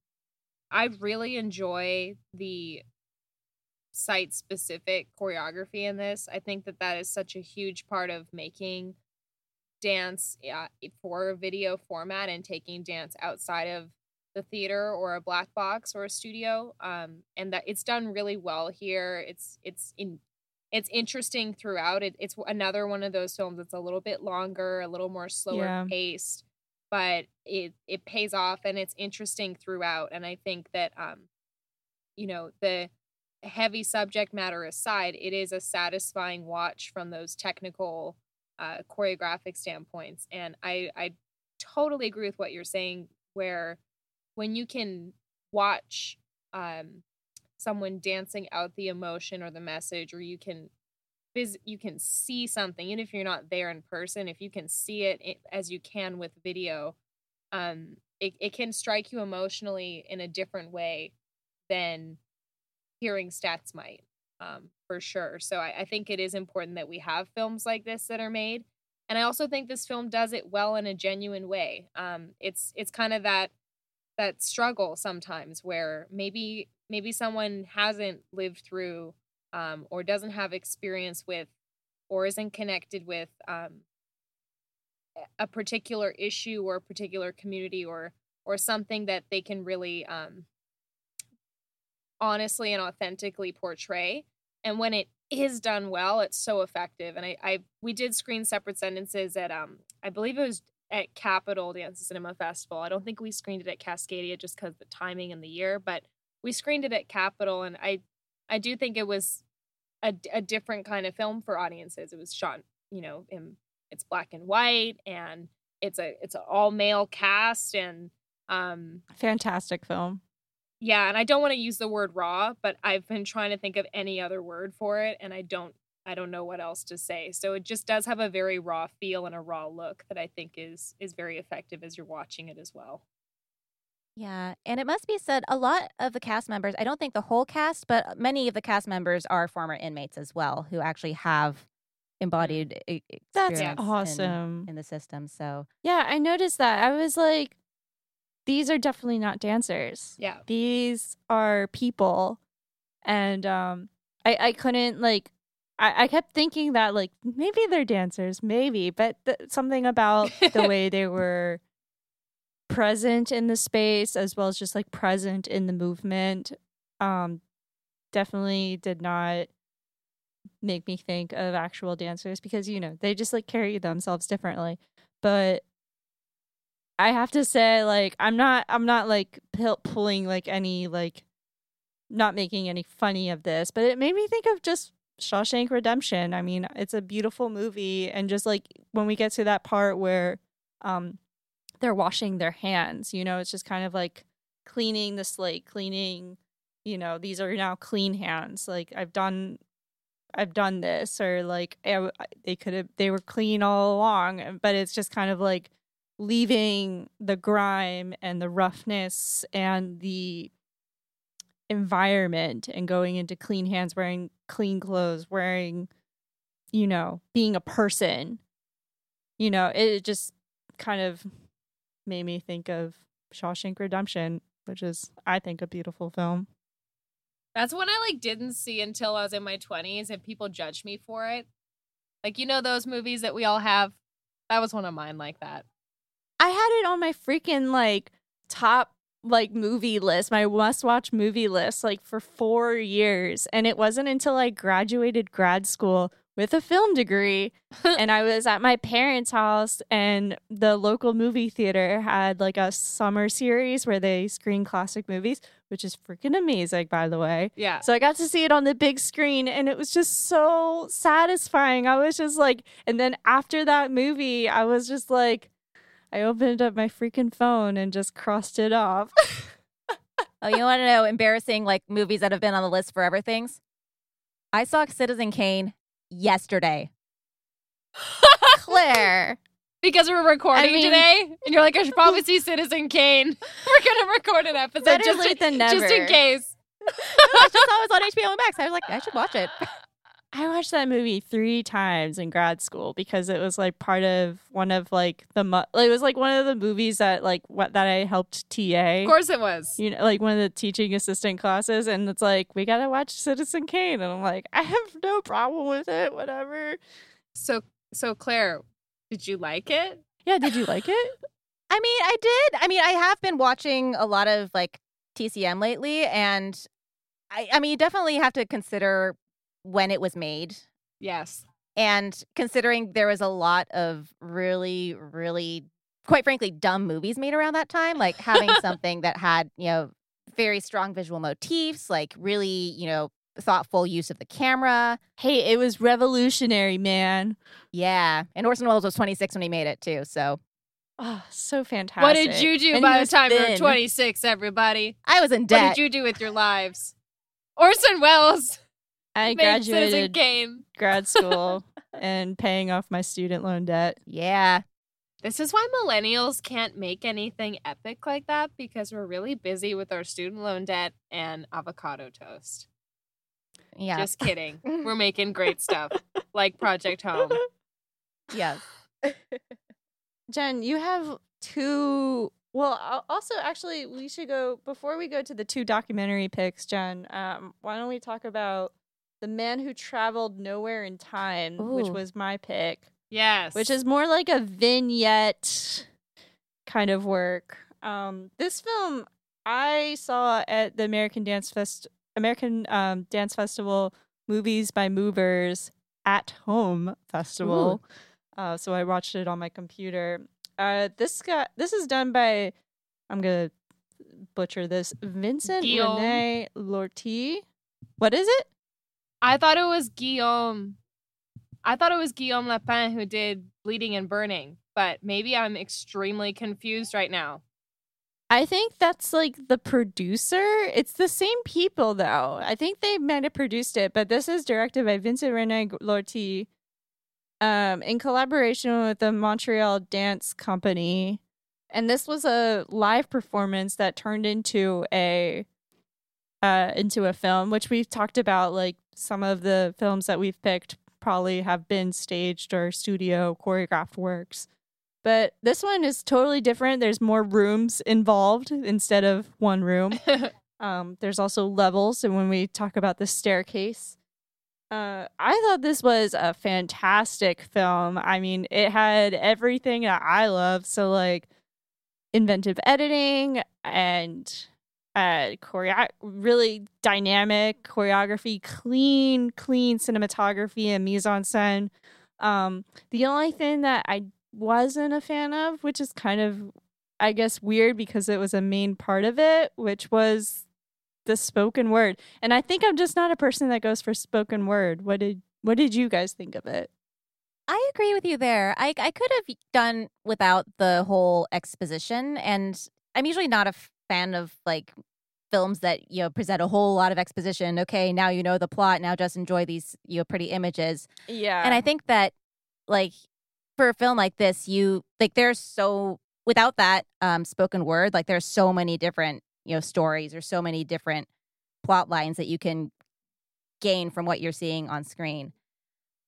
I really enjoy the site specific choreography in this. I think that that is such a huge part of making dance uh, for a video format and taking dance outside of the theater or a black box or a studio um, and that it's done really well here it's it's in it's interesting throughout it, it's another one of those films that's a little bit longer a little more slower yeah. paced but it it pays off and it's interesting throughout and i think that um you know the heavy subject matter aside, it is a satisfying watch from those technical uh, choreographic standpoints. And I, I totally agree with what you're saying, where when you can watch um, someone dancing out the emotion or the message, or you can you can see something, even if you're not there in person, if you can see it as you can with video, um, it, it can strike you emotionally in a different way than hearing stats might um, for sure. So I, I think it is important that we have films like this that are made. And I also think this film does it well in a genuine way. Um, it's it's kind of that that struggle sometimes where maybe maybe someone hasn't lived through um, or doesn't have experience with or isn't connected with um, a particular issue or a particular community or or something that they can really um, honestly and authentically portray. And when it is done well, it's so effective. And I, I we did screen separate sentences at um I believe it was at Capitol Dance Cinema Festival. I don't think we screened it at Cascadia just because the timing and the year, but we screened it at Capitol, and I I do think it was a, a different kind of film for audiences. It was shot, you know, in it's black and white, and it's a it's an all male cast, and um, fantastic film. Yeah, and I don't want to use the word raw, but I've been trying to think of any other word for it and I don't I don't know what else to say. So it just does have a very raw feel and a raw look that I think is is very effective as you're watching it as well. Yeah, and it must be said a lot of the cast members, I don't think the whole cast, but uh, many of the cast members are former inmates as well who actually have mm-hmm. embodied That's awesome in, in the system. So, yeah, I noticed that. I was like these are definitely not dancers. Yeah. These are people. And um I I couldn't like I, I kept thinking that like maybe they're dancers, maybe, but th- something about the way they were present in the space as well as just like present in the movement um definitely did not make me think of actual dancers because you know they just like carry themselves differently but i have to say like i'm not i'm not like pill- pulling like any like not making any funny of this but it made me think of just shawshank redemption. I mean it's a beautiful movie and just like when we get to that part where um they're washing their hands you know it's just kind of like cleaning the slate cleaning you know these are now clean hands like i've done i've done this or like they could have they were clean all along but it's just kind of like leaving the grime and the roughness and the environment and going into clean hands wearing clean clothes wearing you know being a person you know it just kind of made me think of Shawshank Redemption, which is I think a beautiful film. That's one I like didn't see until I was in my 20s and people judged me for it. Like you know those movies that we all have? That was one of mine like that. I had it on my freaking like top like movie list, my must watch movie list like for 4 years and it wasn't until I graduated grad school with a film degree and I was at my parents' house and the local movie theater had like a summer series where they screen classic movies, which is freaking amazing by the way. Yeah. So I got to see it on the big screen and it was just so satisfying. I was just like, and then after that movie, I was just like, I opened up my freaking phone and just crossed it off. Oh, you want to know embarrassing like movies that have been on the list forever things? I saw Citizen Kane yesterday. Claire. Because we're recording mean- today, and you're like, I should probably see Citizen Kane. We're gonna record an episode just, late in, than never. just in case. I just saw it was on HBO Max. I was like, I should watch it. I watched that movie three times in grad school because it was like part of one of like the mu- it was like one of the movies that like what that I helped TA. Of course it was. you know, like one of the teaching assistant classes, and it's like we gotta watch Citizen Kane, and I'm like, I have no problem with it, whatever. So, so Claire, did you like it? Yeah, did you like it? I mean, I did. I mean, I have been watching a lot of like TCM lately, and I, I mean, you definitely have to consider when it was made. Yes. And considering there was a lot of really, really, quite frankly, dumb movies made around that time, like having something that had, you know, very strong visual motifs, like really, you know, thoughtful use of the camera. Hey, it was revolutionary, man. Yeah. And Orson Welles was 26 when he made it, too. So Oh, so fantastic. What did you do And by the was time you were 26, everybody? I was in debt. What did you do with your lives? Orson Welles I graduated Kane. grad school and paying off my student loan debt. yeah. This is why millennials can't make anything epic like that because we're really busy with our student loan debt and avocado toast. Yeah. Just kidding. we're making great stuff like Project Home. yes. Jen, you have two. Well, also, actually, we should go before we go to the two documentary picks. Jen, um, why don't we talk about the man who traveled nowhere in time, which was my pick, Yes. which is more like a vignette kind of work. Um, this film I saw at the American Dance Fest, American um, Dance Festival Movies by Movers at Home Festival. Uh, so I watched it on my computer. Uh, this got this is done by I'm gonna butcher this Vincent Guillaume. Rene Lortie. What is it? I thought it was Guillaume. I thought it was Guillaume Lapin who did Bleeding and Burning, but maybe I'm extremely confused right now. I think that's like the producer. It's the same people though. I think they might have produced it, but this is directed by Vincent Rene Lortie, um, in collaboration with the Montreal Dance Company. And this was a live performance that turned into a uh into a film, which we've talked about like some of the films that we've picked probably have been staged or studio choreographed works. But this one is totally different. There's more rooms involved instead of one room. Um, there's also levels, and when we talk about the staircase, Uh, I thought this was a fantastic film. I mean, it had everything that I love. So, like, inventive editing and uh, choreo- really dynamic choreography, clean, clean cinematography and mise en scène. Um, the only thing that I wasn't a fan of, which is kind of, I guess, weird because it was a main part of it, which was the spoken word. And I think I'm just not a person that goes for spoken word. What did what did you guys think of it? I agree with you there. I I could have done without the whole exposition and I'm usually not a fan of like films that you know present a whole lot of exposition. Okay, now you know the plot, now just enjoy these you know pretty images. Yeah. And I think that like for a film like this, you like there's so without that um spoken word, like there's so many different you know stories or so many different plot lines that you can gain from what you're seeing on screen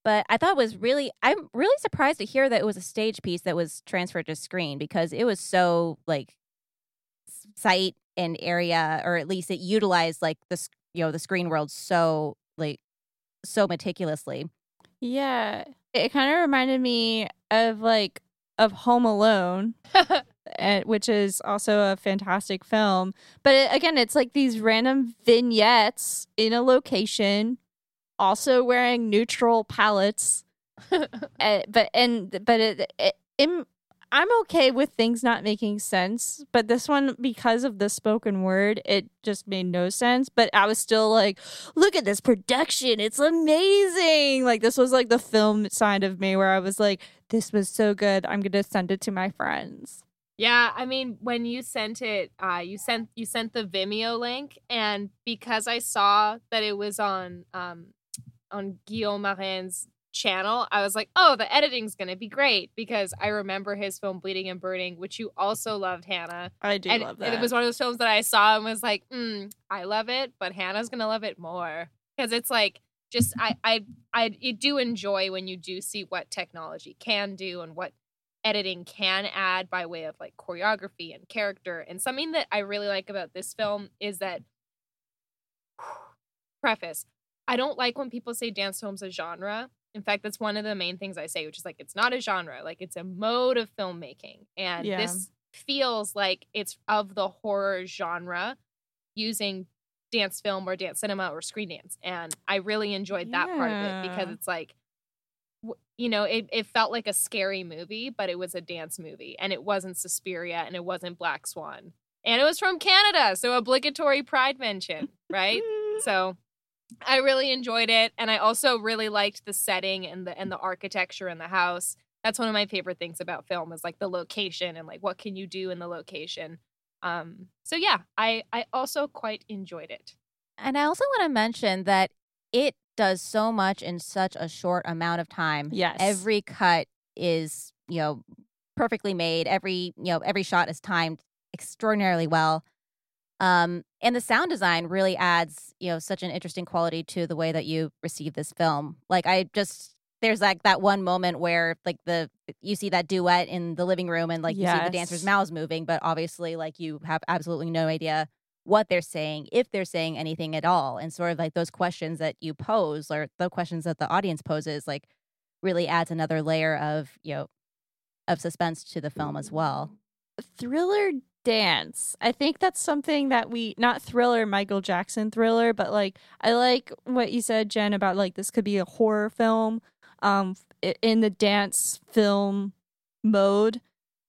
but i thought was really i'm really surprised to hear that it was a stage piece that was transferred to screen because it was so like site and area or at least it utilized like the you know the screen world so like so meticulously yeah. It kind of reminded me of like of Home Alone. eh, which is also a fantastic film. But it, again, it's like these random vignettes in a location, also wearing neutral palettes. Eh, but and but it, it, im- I'm okay with things not making sense, but this one because of the spoken word, it just made no sense. But I was still like, look at this production, it's amazing. Like this was like the film side of me where I was like, this was so good. I'm gonna send it to my friends. Yeah, I mean, when you sent it, uh, you sent you sent the Vimeo link, and because I saw that it was on um, on Guillaume Marin's channel, I was like, oh, the editing's gonna be great because I remember his film Bleeding and Burning, which you also loved, Hannah. I do and, love that. it was one of those films that I saw and was like, mm, I love it, but Hannah's gonna love it more because it's like just I I I you do enjoy when you do see what technology can do and what editing can add by way of like choreography and character. And something that I really like about this film is that preface. I don't like when people say dance film's a genre. In fact, that's one of the main things I say, which is like it's not a genre, like it's a mode of filmmaking. And Yeah. this feels like it's of the horror genre using dance film or dance cinema or screen dance. And I really enjoyed that part of it because it's like you know, it, it felt like a scary movie, but it was a dance movie. And it wasn't Suspiria and it wasn't Black Swan. And it was from Canada. So obligatory pride mention, right? so I really enjoyed it. And I also really liked the setting and the and the architecture in the house. That's one of my favorite things about film is like the location and like what can you do in the location. Um so yeah, I I also quite enjoyed it. and i also want to mention that it does so much in such a short amount of time yes. every cut is you know perfectly made every you know every shot is timed extraordinarily well um and the sound design really adds you know such an interesting quality to the way that you receive this film. Like i just there's like that one moment where like the you see that duet in the living room and like you see the dancers mouths moving but obviously like you have absolutely no idea what they're saying if they're saying anything at all and sort of like those questions that you pose or the questions that the audience poses like really adds another layer of you know of suspense to the film as well. Thriller dance. I think that's something that we not thriller Michael Jackson thriller, but like I like what you said Jen about like this could be a horror film um in the dance film mode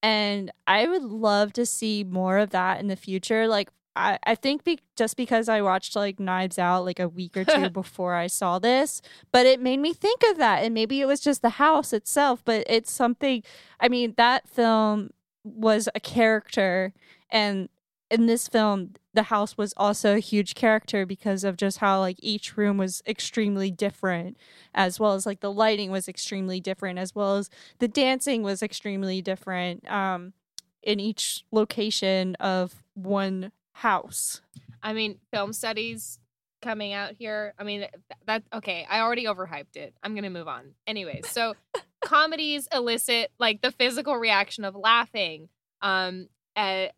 and I would love to see more of that in the future like I, I think be- just because I watched like Knives Out like a week or two before I saw this, but it made me think of that. And maybe it was just the house itself, but it's something. I mean, that film was a character and in this film the house was also a huge character because of just how like each room was extremely different as well as like the lighting was extremely different as well as the dancing was extremely different um in each location of one house I mean, film studies coming out here. I mean, th- that okay, I already overhyped it. I'm going to move on. Anyways, so comedies elicit like the physical reaction of laughing um a-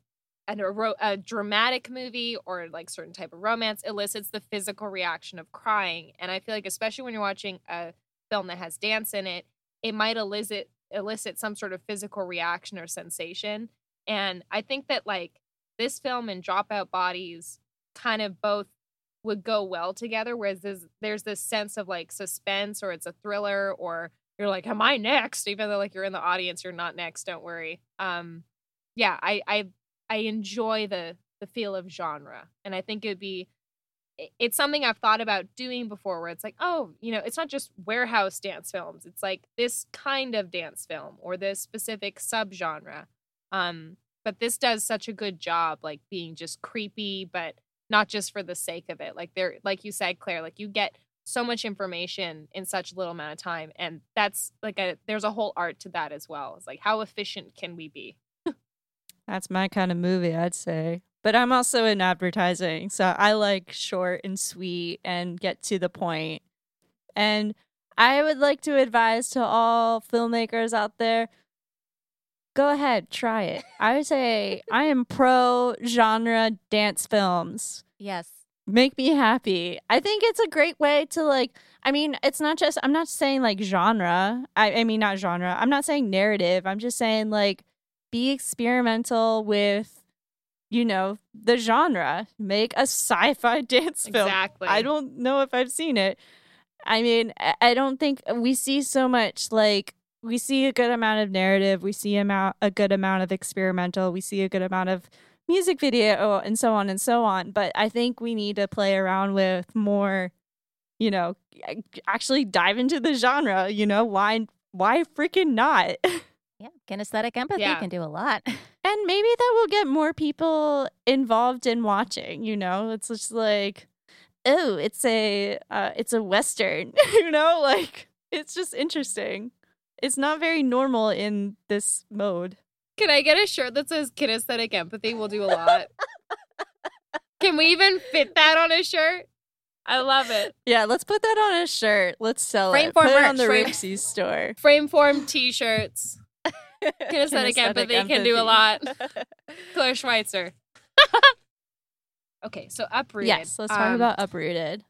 a, a, dramatic movie or like certain type of romance elicits the physical reaction of crying. And I feel like especially when you're watching a film that has dance in it, it might elicit elicit some sort of physical reaction or sensation. And I think that like this film and Dropout Bodies kind of both would go well together. Whereas there's, there's this sense of like suspense or it's a thriller or you're like, am I next? Even though like you're in the audience, you're not next. Don't worry. Um, yeah, I I I enjoy the the feel of genre, and I think it'd be it's something I've thought about doing before where it's like, oh, you know, it's not just warehouse dance films. It's like this kind of dance film or this specific subgenre. Um, but this does such a good job like being just creepy, but not just for the sake of it. Like there like you said, Claire, like you get so much information in such little amount of time. And that's like a there's a whole art to that as well. It's like how efficient can we be? That's my kind of movie, I'd say. But I'm also in advertising, so I like short and sweet and get to the point. And I would like to advise to all filmmakers out there go ahead, try it. I would say I am pro genre dance films. Yes. Make me happy. I think it's a great way to like I mean, it's not just I'm not saying like genre. I, I mean not genre. I'm not saying narrative. I'm just saying like be experimental with you know the genre make a sci-fi dance film Exactly. i don't know if i've seen it i mean I- don't think we see so much like we see a good amount of narrative we see amount a good amount of experimental we see a good amount of music video and so on and so on but i think we need to play around with more you know actually dive into the genre you know why why freaking not Yeah. Kinesthetic empathy Yeah. can do a lot. And maybe that will get more people involved in watching, you know? It's just like, oh, it's a uh, it's a western, you know? Like it's just interesting. It's not very normal in this mode. Can I get a shirt that says kinesthetic empathy? We'll do a lot. Can we even fit that on a shirt? I love it. Yeah, let's put that on a shirt. Let's sell Frame it. for Put it on the frame- Ripsy store. Frame form t shirts. Kinesthetic, empathy, can do a lot. Claire Schweitzer. okay, so Uprooted. yes, let's talk Um, about Uprooted.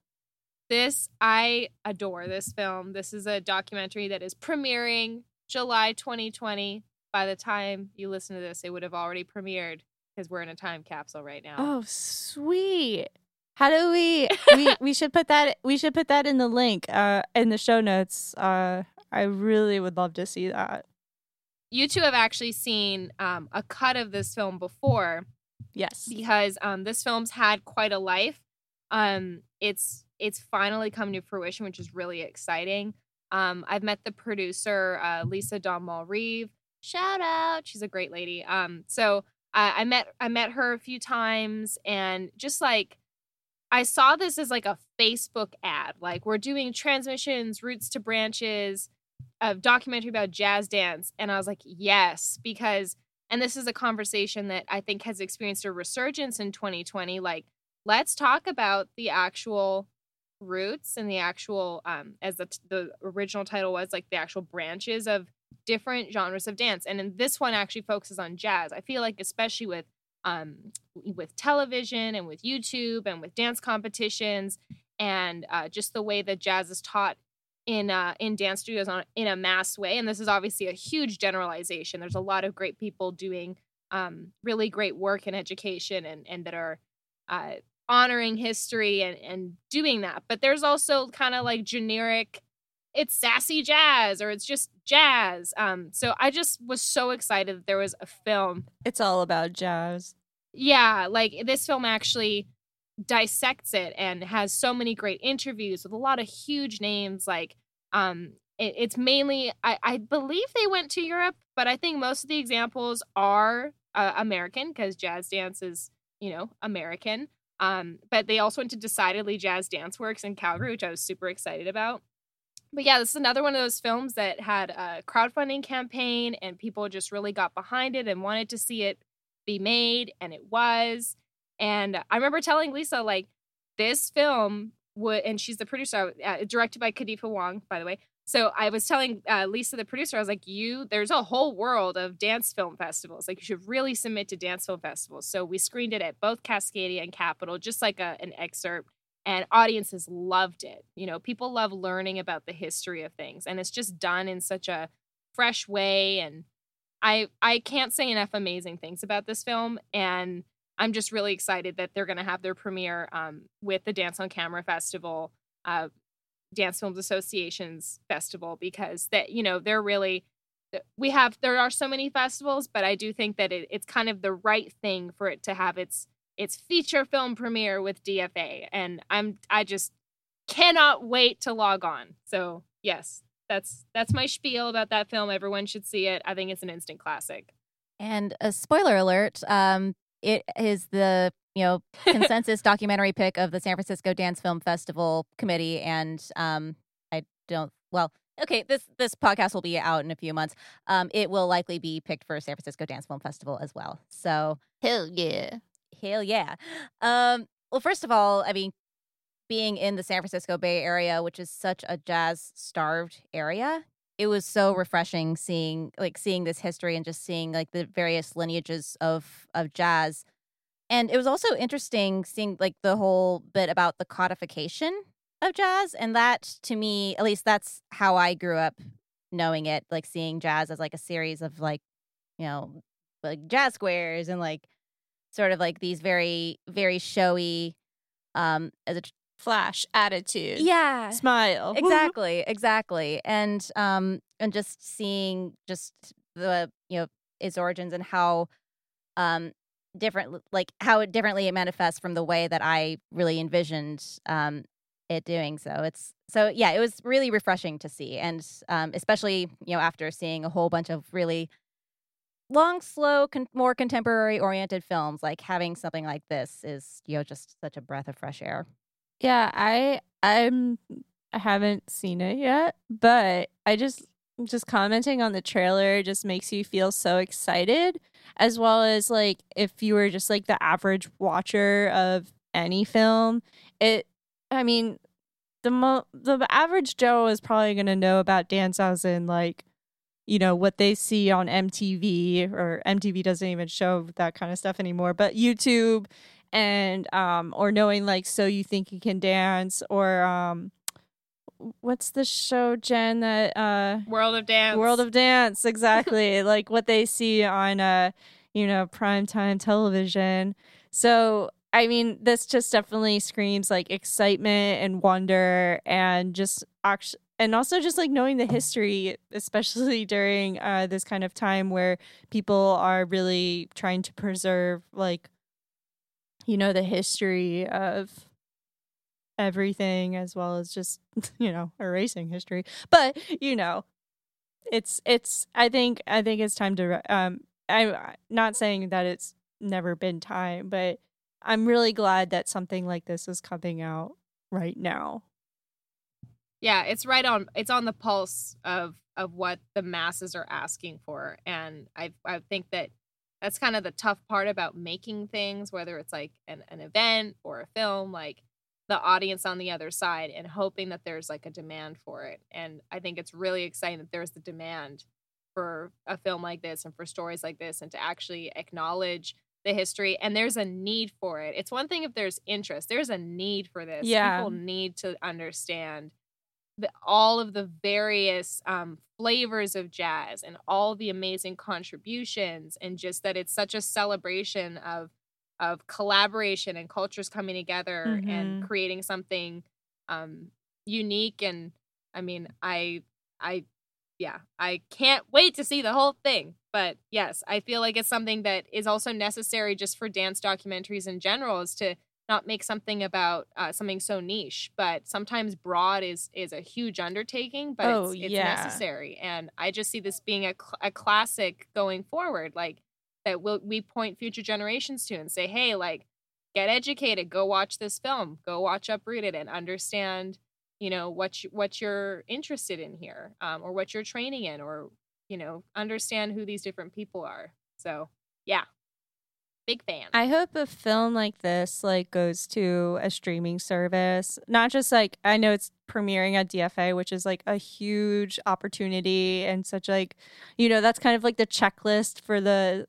This, I adore this film. This is a documentary that is premiering July 2020. By the time you listen to this, it would have already premiered because we're in a time capsule right now. Oh, sweet. How do we we we should put that we should put that in the link uh in the show notes. Uh I really would love to see that. You two have actually seen um, a cut of this film before Yes. because um, this film's had quite a life. Um, it's it's finally come to fruition, which is really exciting. Um, I've met the producer, uh, Lisa Donmall Reeve. Shout out, she's a great lady. Um, so I, I met I met her a few times, and just like I saw this as like a Facebook ad, like we're doing transmissions, roots to branches, a documentary about jazz dance, and I was like, yes, because and this is a conversation that I think has experienced a resurgence in 2020. Like, let's talk about the actual roots and the actual, um, as the, the original title was, like the actual branches of different genres of dance. And this one actually focuses on jazz. I feel like, especially with um, with television and with YouTube and with dance competitions and uh, just the way that jazz is taught in uh, in dance studios on in a mass way. And this is obviously a huge generalization. There's a lot of great people doing um, really great work in education and and that are uh, honoring history and and doing that. But there's also kind of like generic. It's sassy jazz or it's just jazz. Um, so I just was so excited that there was a film It's all about jazz. yeah, like this film actually dissects it and has so many great interviews with a lot of huge names. Like, um, it, it's mainly I, I believe they went to Europe, but I think most of the examples are uh, American because jazz dance is you know American. Um, but they also went to Decidedly Jazz Dance Works in Calgary, which I was super excited about. But yeah, this is another one of those films that had a crowdfunding campaign and people just really got behind it and wanted to see it be made, and it was. And I remember telling Lisa, like, this film would, and she's the producer, uh, directed by Khadifa Wong, by the way. so I was telling uh, Lisa, the producer, I was like, "You, there's a whole world of dance film festivals. Like, you should really submit to dance film festivals." So we screened it at both Cascadia and Capitol, just like a, an excerpt, and audiences loved it. You know, people love learning about the history of things, and it's just done in such a fresh way. And I, I can't say enough amazing things about this film, and I'm just really excited that they're going to have their premiere um, with the Dance on Camera Festival. Uh, Dance Films Association's festival because that you know they're really we have there are so many festivals, but I do think that it, it's kind of the right thing for it to have its its feature film premiere with DFA, and I'm I just cannot wait to log on. So yes, that's that's my spiel about that film. Everyone should see it. I think it's an instant classic. And a spoiler alert: um, it is the you know consensus documentary pick of the San Francisco Dance Film Festival committee, and um, I don't well. Okay, this this podcast will be out in a few months. Um, it will likely be picked for San Francisco Dance Film Festival as well. So hell yeah, hell yeah. Um, well, first of all, I mean, being in the San Francisco Bay Area, which is such a jazz starved area, it was so refreshing seeing like seeing this history and just seeing like the various lineages of of jazz and it was also interesting seeing like the whole bit about the codification of jazz. And that to me, at least that's how I grew up knowing it, like seeing jazz as like a series of like, you know, like jazz squares and like sort of like these very, very showy um as a flash attitude. Yeah. Smile. Exactly. exactly. And um and just seeing just the, you know, its origins and how um different like how it differently it manifests from the way that I really envisioned um it doing so it's so yeah it was really refreshing to see and um especially you know after seeing a whole bunch of really long slow con- more contemporary oriented films like having something like this is you know just such a breath of fresh air. Yeah i i'm i haven't seen it yet but i just just commenting on the trailer just makes you feel so excited as well as like if you were just like the average watcher of any film it i mean the mo- the average joe is probably going to know about dancehouse like you know what they see on mtv or mtv doesn't even show that kind of stuff anymore but youtube and um or knowing like so you think you can dance or um what's the show, Jen? That uh, World of Dance. World of Dance, exactly. like what they see on uh, you know, primetime television. So I mean, this just definitely screams like excitement and wonder and just actually and also just like knowing the history, especially during uh, this kind of time where people are really trying to preserve like you know the history of everything as well as just you know erasing history. But you know it's it's i think i think it's time to um i'm not saying that it's never been time but i'm really glad that something like this is coming out right now yeah it's right on it's on the pulse of of what the masses are asking for and i i think that that's kind of the tough part about making things whether it's like an, an event or a film like the audience on the other side and hoping that there's like a demand for it. And I think it's really exciting that there's the demand for a film like this and for stories like this and to actually acknowledge the history and there's a need for it. It's one thing if there's interest. There's a need for this. Yeah. People need to understand the, all of the various um, flavors of jazz and all the amazing contributions and just that it's such a celebration of of collaboration and cultures coming together mm-hmm. and creating something um, unique and i mean i i yeah i can't wait to see the whole thing but yes i feel like it's something that is also necessary just for dance documentaries in general is to not make something about uh, something so niche but sometimes broad is is a huge undertaking but oh, it's, it's yeah. necessary and i just see this being a, cl- a classic going forward like that we'll, we point future generations to and say, hey, like, get educated, go watch this film, go watch Uprooted and understand, you know, what you, what you're interested in here, um, or what you're training in, or you know, understand who these different people are. So, yeah, big fan. I hope a film like this like goes to a streaming service. Not just like I know it's premiering at DFA, which is like a huge opportunity and such like, you know, that's kind of like the checklist for the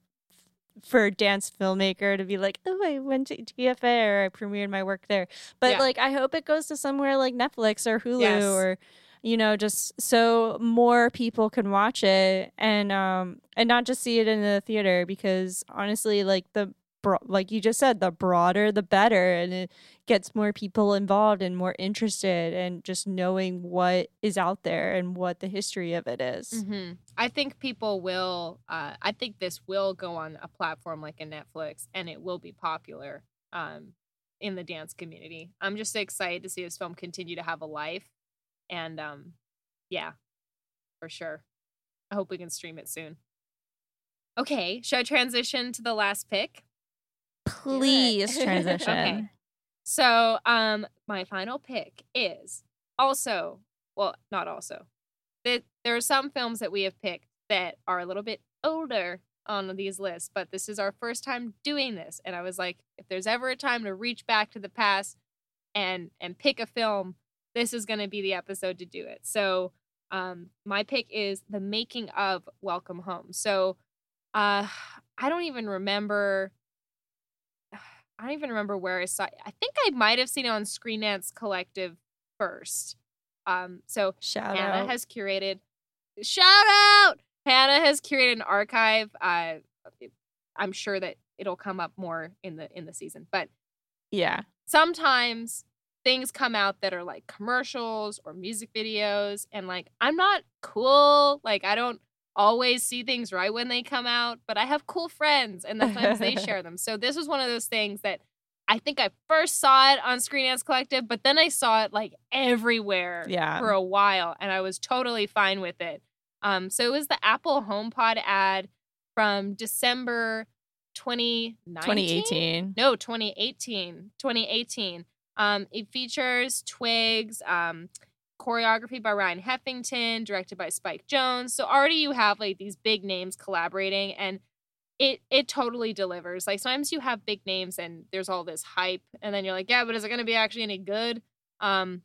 for a dance filmmaker to be like, oh, I went to DFA or I premiered my work there. But Yeah. like, I hope it goes to somewhere like Netflix or Hulu Yes. or you know just so more people can watch it and um and not just see it in the theater because honestly like the bro- like you just said the broader the better and it gets more people involved and more interested and just knowing what is out there and what the history of it is. hmm I think people will. Uh, I think this will go on a platform like a Netflix, and it will be popular um, in the dance community. I'm just excited to see this film continue to have a life, and um, yeah, for sure. I hope we can stream it soon. Okay, should I transition to the last pick? Please transition. Okay. So, um, my final pick is also, well, not also. That there are some films that we have picked that are a little bit older on these lists, but this is our first time doing this, and I was like, if there's ever a time to reach back to the past and and pick a film, this is going to be the episode to do it. So, um, my pick is the making of Welcome Home. So, uh, I don't even remember. I don't even remember where I saw. I think I might have seen it on Screen Dance Collective first. Um, so Shout Hannah out. has curated. Shout out! Hannah has curated an archive. Uh, I'm sure that it'll come up more in the in the season, but yeah. sometimes things come out that are like commercials or music videos and like I'm not cool like I don't always see things right when they come out but I have cool friends and the sometimes they share them so this was one of those things that I think I first saw it on Screen Dance Collective but then I saw it like everywhere Yeah. for a while and I was totally fine with it um so it was the Apple HomePod ad from December 2019 2018. no 2018 2018 um it features twigs um choreography by ryan heffington directed by spike jonze so already you have like these big names collaborating and it it totally delivers. Like sometimes you have big names and there's all this hype and then you're like yeah but is it going to be actually any good? Um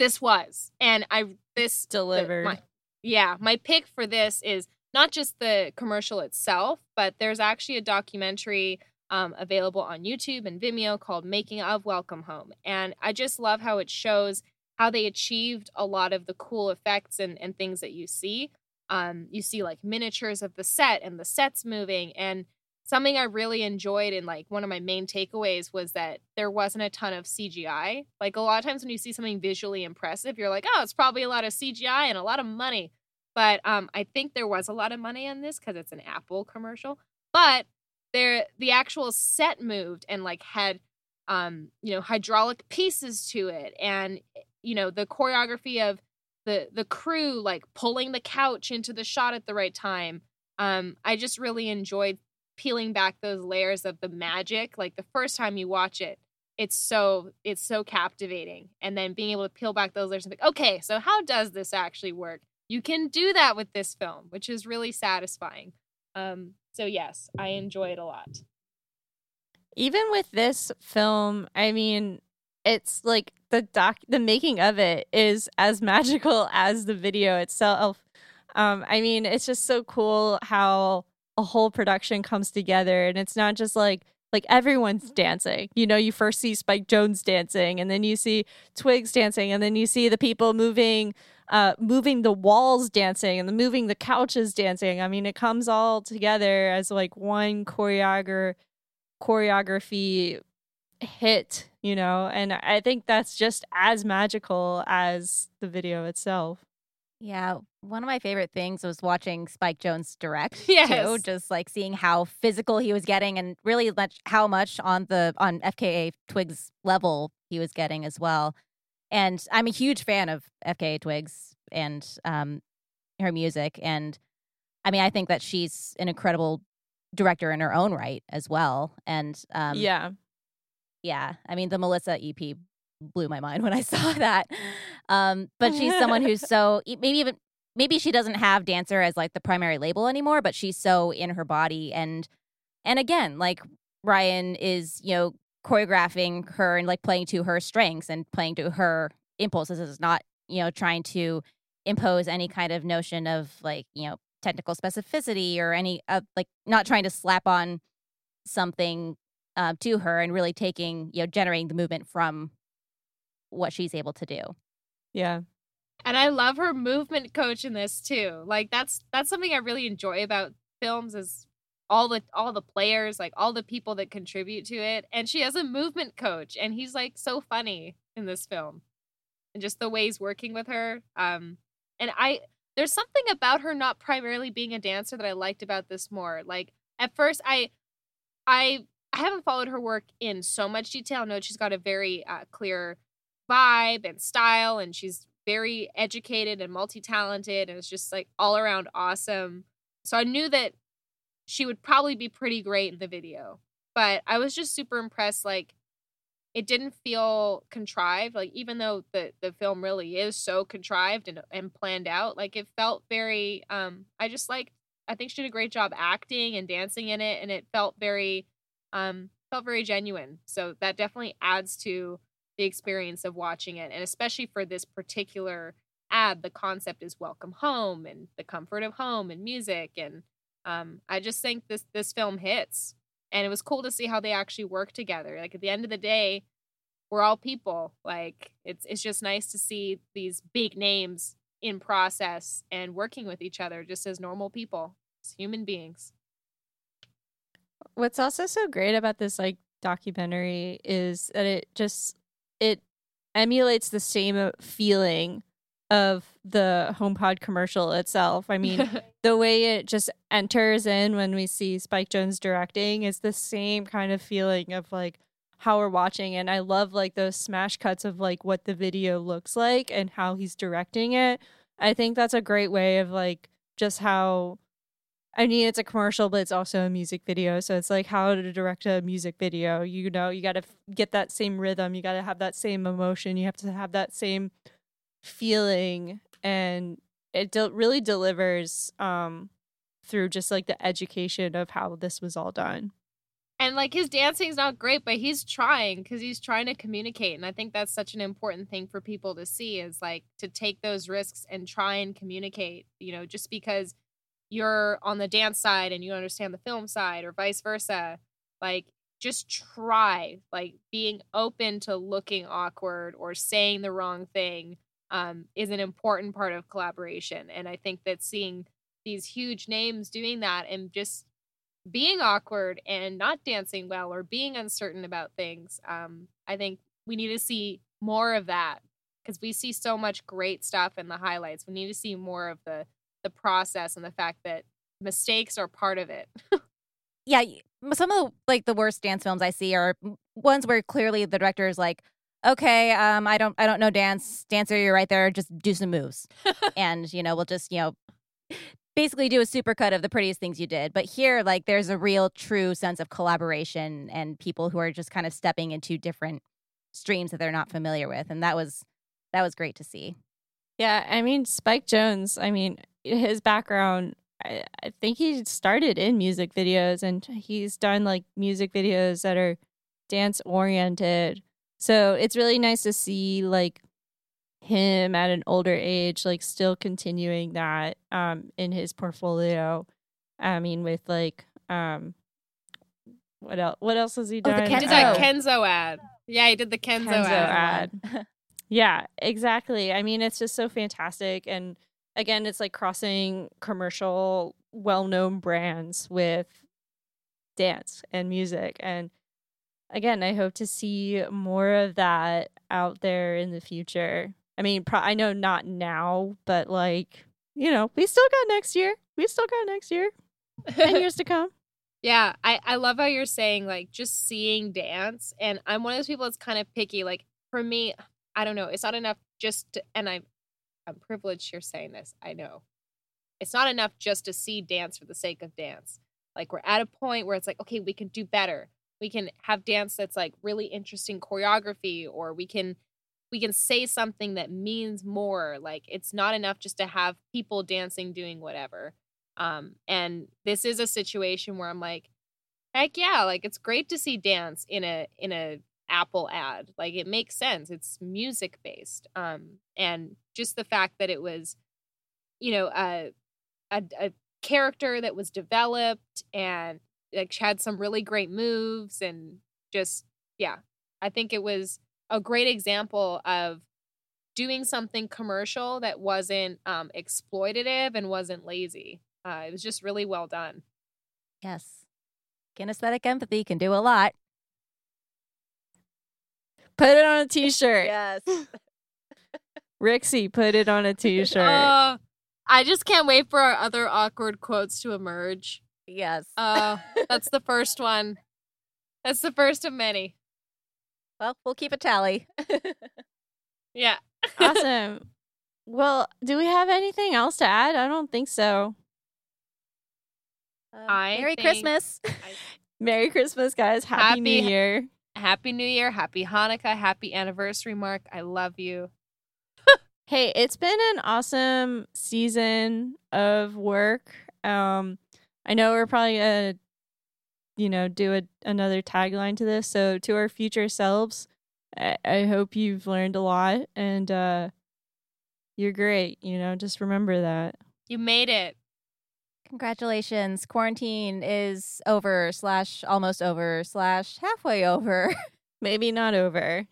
this was and i this the- Delivered. my- yeah, my pick for this is not just the commercial itself, but there's actually a documentary um, available on YouTube and Vimeo called Making of Welcome Home. And I just love how it shows how they achieved a lot of the cool effects and, and things that you see. Um, you see like miniatures of the set and the sets moving. And something I really enjoyed and like one of my main takeaways was that there wasn't a ton of CGI. Like a lot of times when you see something visually impressive, you're like, oh, it's probably a lot of CGI and a lot of money. But um, I think there was a lot of money on this because it's an Apple commercial. But there, the actual set moved and like had, um, you know, hydraulic pieces to it, and you know the choreography of the the crew like pulling the couch into the shot at the right time. Um, I just really enjoyed peeling back those layers of the magic. Like the first time you watch it, it's so it's so captivating, and then being able to peel back those layers and be like, okay, so how does this actually work? You can do that with this film, which is really satisfying. Um, so yes, I enjoy it a lot. even with this film, I mean, it's like the doc, the making of it is as magical as the video itself. Um, I mean, it's just so cool how a whole production comes together, and it's not just like like everyone's dancing. You know, you first see Spike Jonze dancing, and then you see Twigs dancing, and then you see the people moving uh moving the walls dancing and the moving the couches dancing. I mean, it comes all together as like one choreographer choreography hit, you know, and I think that's just as magical as the video itself. Yeah, one of my favorite things was watching Spike Jonze direct too. Just like seeing how physical he was getting, and really much how much on the on FKA Twigs level he was getting as well. And I'm a huge fan of FKA Twigs and um, her music, and I mean I think that she's an incredible director in her own right as well. And um, yeah. yeah i mean the M3LL155X ep blew my mind when i saw that um but she's someone who's so maybe even maybe she doesn't have dancer as like the primary label anymore but she's so in her body and and again like ryan is you know choreographing her and like playing to her strengths and playing to her impulses. is not, you know, trying to impose any kind of notion of like, you know, technical specificity or any uh, like not trying to slap on something uh, to her and really taking, you know, generating the movement from what she's able to do. Yeah. And I love her movement coach in this too. Like that's that's something I really enjoy about films is all the all the players, like all the people that contribute to it. And she has a movement coach and he's like so funny in this film. And just the way he's working with her. Um and I there's something about her not primarily being a dancer that I liked about this more. Like at first I I I haven't followed her work in so much detail. Know she's got a very uh, clear vibe and style and she's very educated and multi-talented and it's just like all around awesome. So I knew that she would probably be pretty great in the video. But I was just super impressed like it didn't feel contrived like even though the the film really is so contrived and and planned out like it felt very um I just like I think she did a great job acting and dancing in it and it felt very um felt very genuine. So that definitely adds to the experience of watching it. And especially for this particular ad, the concept is welcome home and the comfort of home and music. And um, I just think this this film hits. And it was cool to see how they actually work together. Like at the end of the day, we're all people. Like it's it's just nice to see these big names in process and working with each other just as normal people, as human beings. What's also so great about this like documentary is that it just it emulates the same uh, feeling of the HomePod commercial itself. I mean, the way it just enters in when we see Spike Jonze directing is the same kind of feeling of like how we're watching and I love like those smash cuts of like what the video looks like and how he's directing it. I think that's a great way of like just how I mean, it's a commercial, but it's also a music video. So it's like how to direct a music video. You know, you got to f- get that same rhythm. You got to have that same emotion. You have to have that same feeling. And it de- really delivers um, through just like the education of how this was all done. And like his dancing's not great, but he's trying because he's trying to communicate. And I think that's such an important thing for people to see is like to take those risks and try and communicate, you know, just because you're on the dance side and you understand the film side or vice versa like just try like being open to looking awkward or saying the wrong thing um, is an important part of collaboration and i think that seeing these huge names doing that and just being awkward and not dancing well or being uncertain about things um, i think we need to see more of that because we see so much great stuff in the highlights we need to see more of the the process and the fact that mistakes are part of it. yeah, some of the, like the worst dance films I see are ones where clearly the director is like, "Okay, um, I don't, I don't know dance, dancer, you're right there, just do some moves," and you know, we'll just you know, basically do a supercut of the prettiest things you did. But here, like, there's a real, true sense of collaboration and people who are just kind of stepping into different streams that they're not familiar with, and that was that was great to see. Yeah, I mean Spike Jonze. I mean his background I, I think he started in music videos and he's done like music videos that are dance oriented. So it's really nice to see like him at an older age, like still continuing that um in his portfolio. I mean, with like um what else what else has he done? Oh, the Kenzo. He did that Kenzo ad. Yeah, he did the Kenzo, Kenzo ad. ad. yeah, exactly. I mean, it's just so fantastic and again, it's like crossing commercial, well known brands with dance and music. And again, I hope to see more of that out there in the future. I mean, pro- I know not now, but like, you know, we still got next year. We still got next year and years to come. Yeah, I, I love how you're saying like just seeing dance. And I'm one of those people that's kind of picky. Like for me, I don't know, it's not enough just to, and I'm I'm privileged here saying this. I know. It's not enough just to see dance for the sake of dance. Like we're at a point where it's like, okay, we can do better. We can have dance that's like really interesting choreography or we can we can say something that means more. Like it's not enough just to have people dancing doing whatever. Um and this is a situation where I'm like heck yeah, like it's great to see dance in a in a Apple ad. Like it makes sense. It's music based. Um, and just the fact that it was, you know, a, a, a character that was developed and like had some really great moves and just yeah, I think it was a great example of doing something commercial that wasn't um, exploitative and wasn't lazy. Uh, it was just really well done. Yes. Kinesthetic empathy can do a lot. Put it on a t-shirt. Yes. Rixie, put it on a t-shirt. Uh, I just can't wait for our other awkward quotes to emerge. yes. Uh, that's the first one. That's the first of many. Well, we'll keep a tally. Yeah. awesome. Well, do we have anything else to add? I don't think so. Uh, I Merry think- Christmas. Merry Christmas, guys. Happy, Happy- New Year. Happy New Year. Happy Hanukkah. Happy anniversary, Mark. I love you. Hey, it's been an awesome season of work. Um, I know we're probably gonna, you know, do a, another tagline to this. So, to our future selves, I, I hope you've learned a lot and uh, you're great. You know, just remember that. You made it. Congratulations. Quarantine is over, slash, almost over, slash, halfway over. Maybe not over.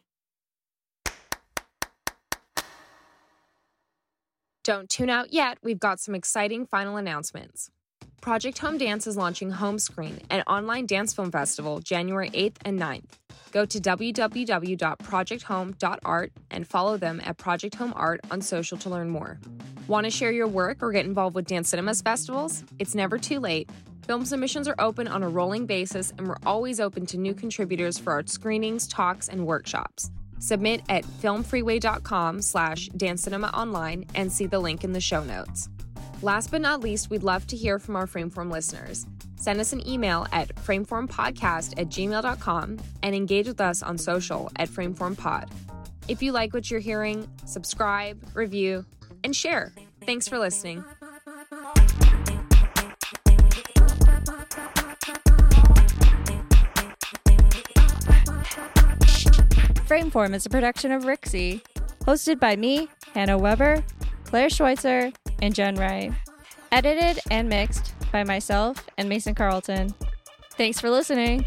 Don't tune out yet. We've got some exciting final announcements. Project Home Dance is launching Home Screen, an online dance film festival, January 8th and 9th. Go to www.projecthome.art and follow them at Project Home Art on social to learn more. Want to share your work or get involved with Dance Cinemas festivals? It's never too late. Film submissions are open on a rolling basis, and we're always open to new contributors for art screenings, talks, and workshops. Submit at filmfreeway.com slash dance cinema online and see the link in the show notes. Last but not least, we'd love to hear from our Frameform listeners. Send us an email at frameformpodcast at gmail.com and engage with us on social at frameformpod. If you like what you're hearing, subscribe, review, and share. Thanks for listening. Frameform is a production of Rixie, hosted by me, Hannah Weber, Claire Schweitzer, and Jen Wright. Edited and mixed by myself and Mason Carlton. Thanks for listening.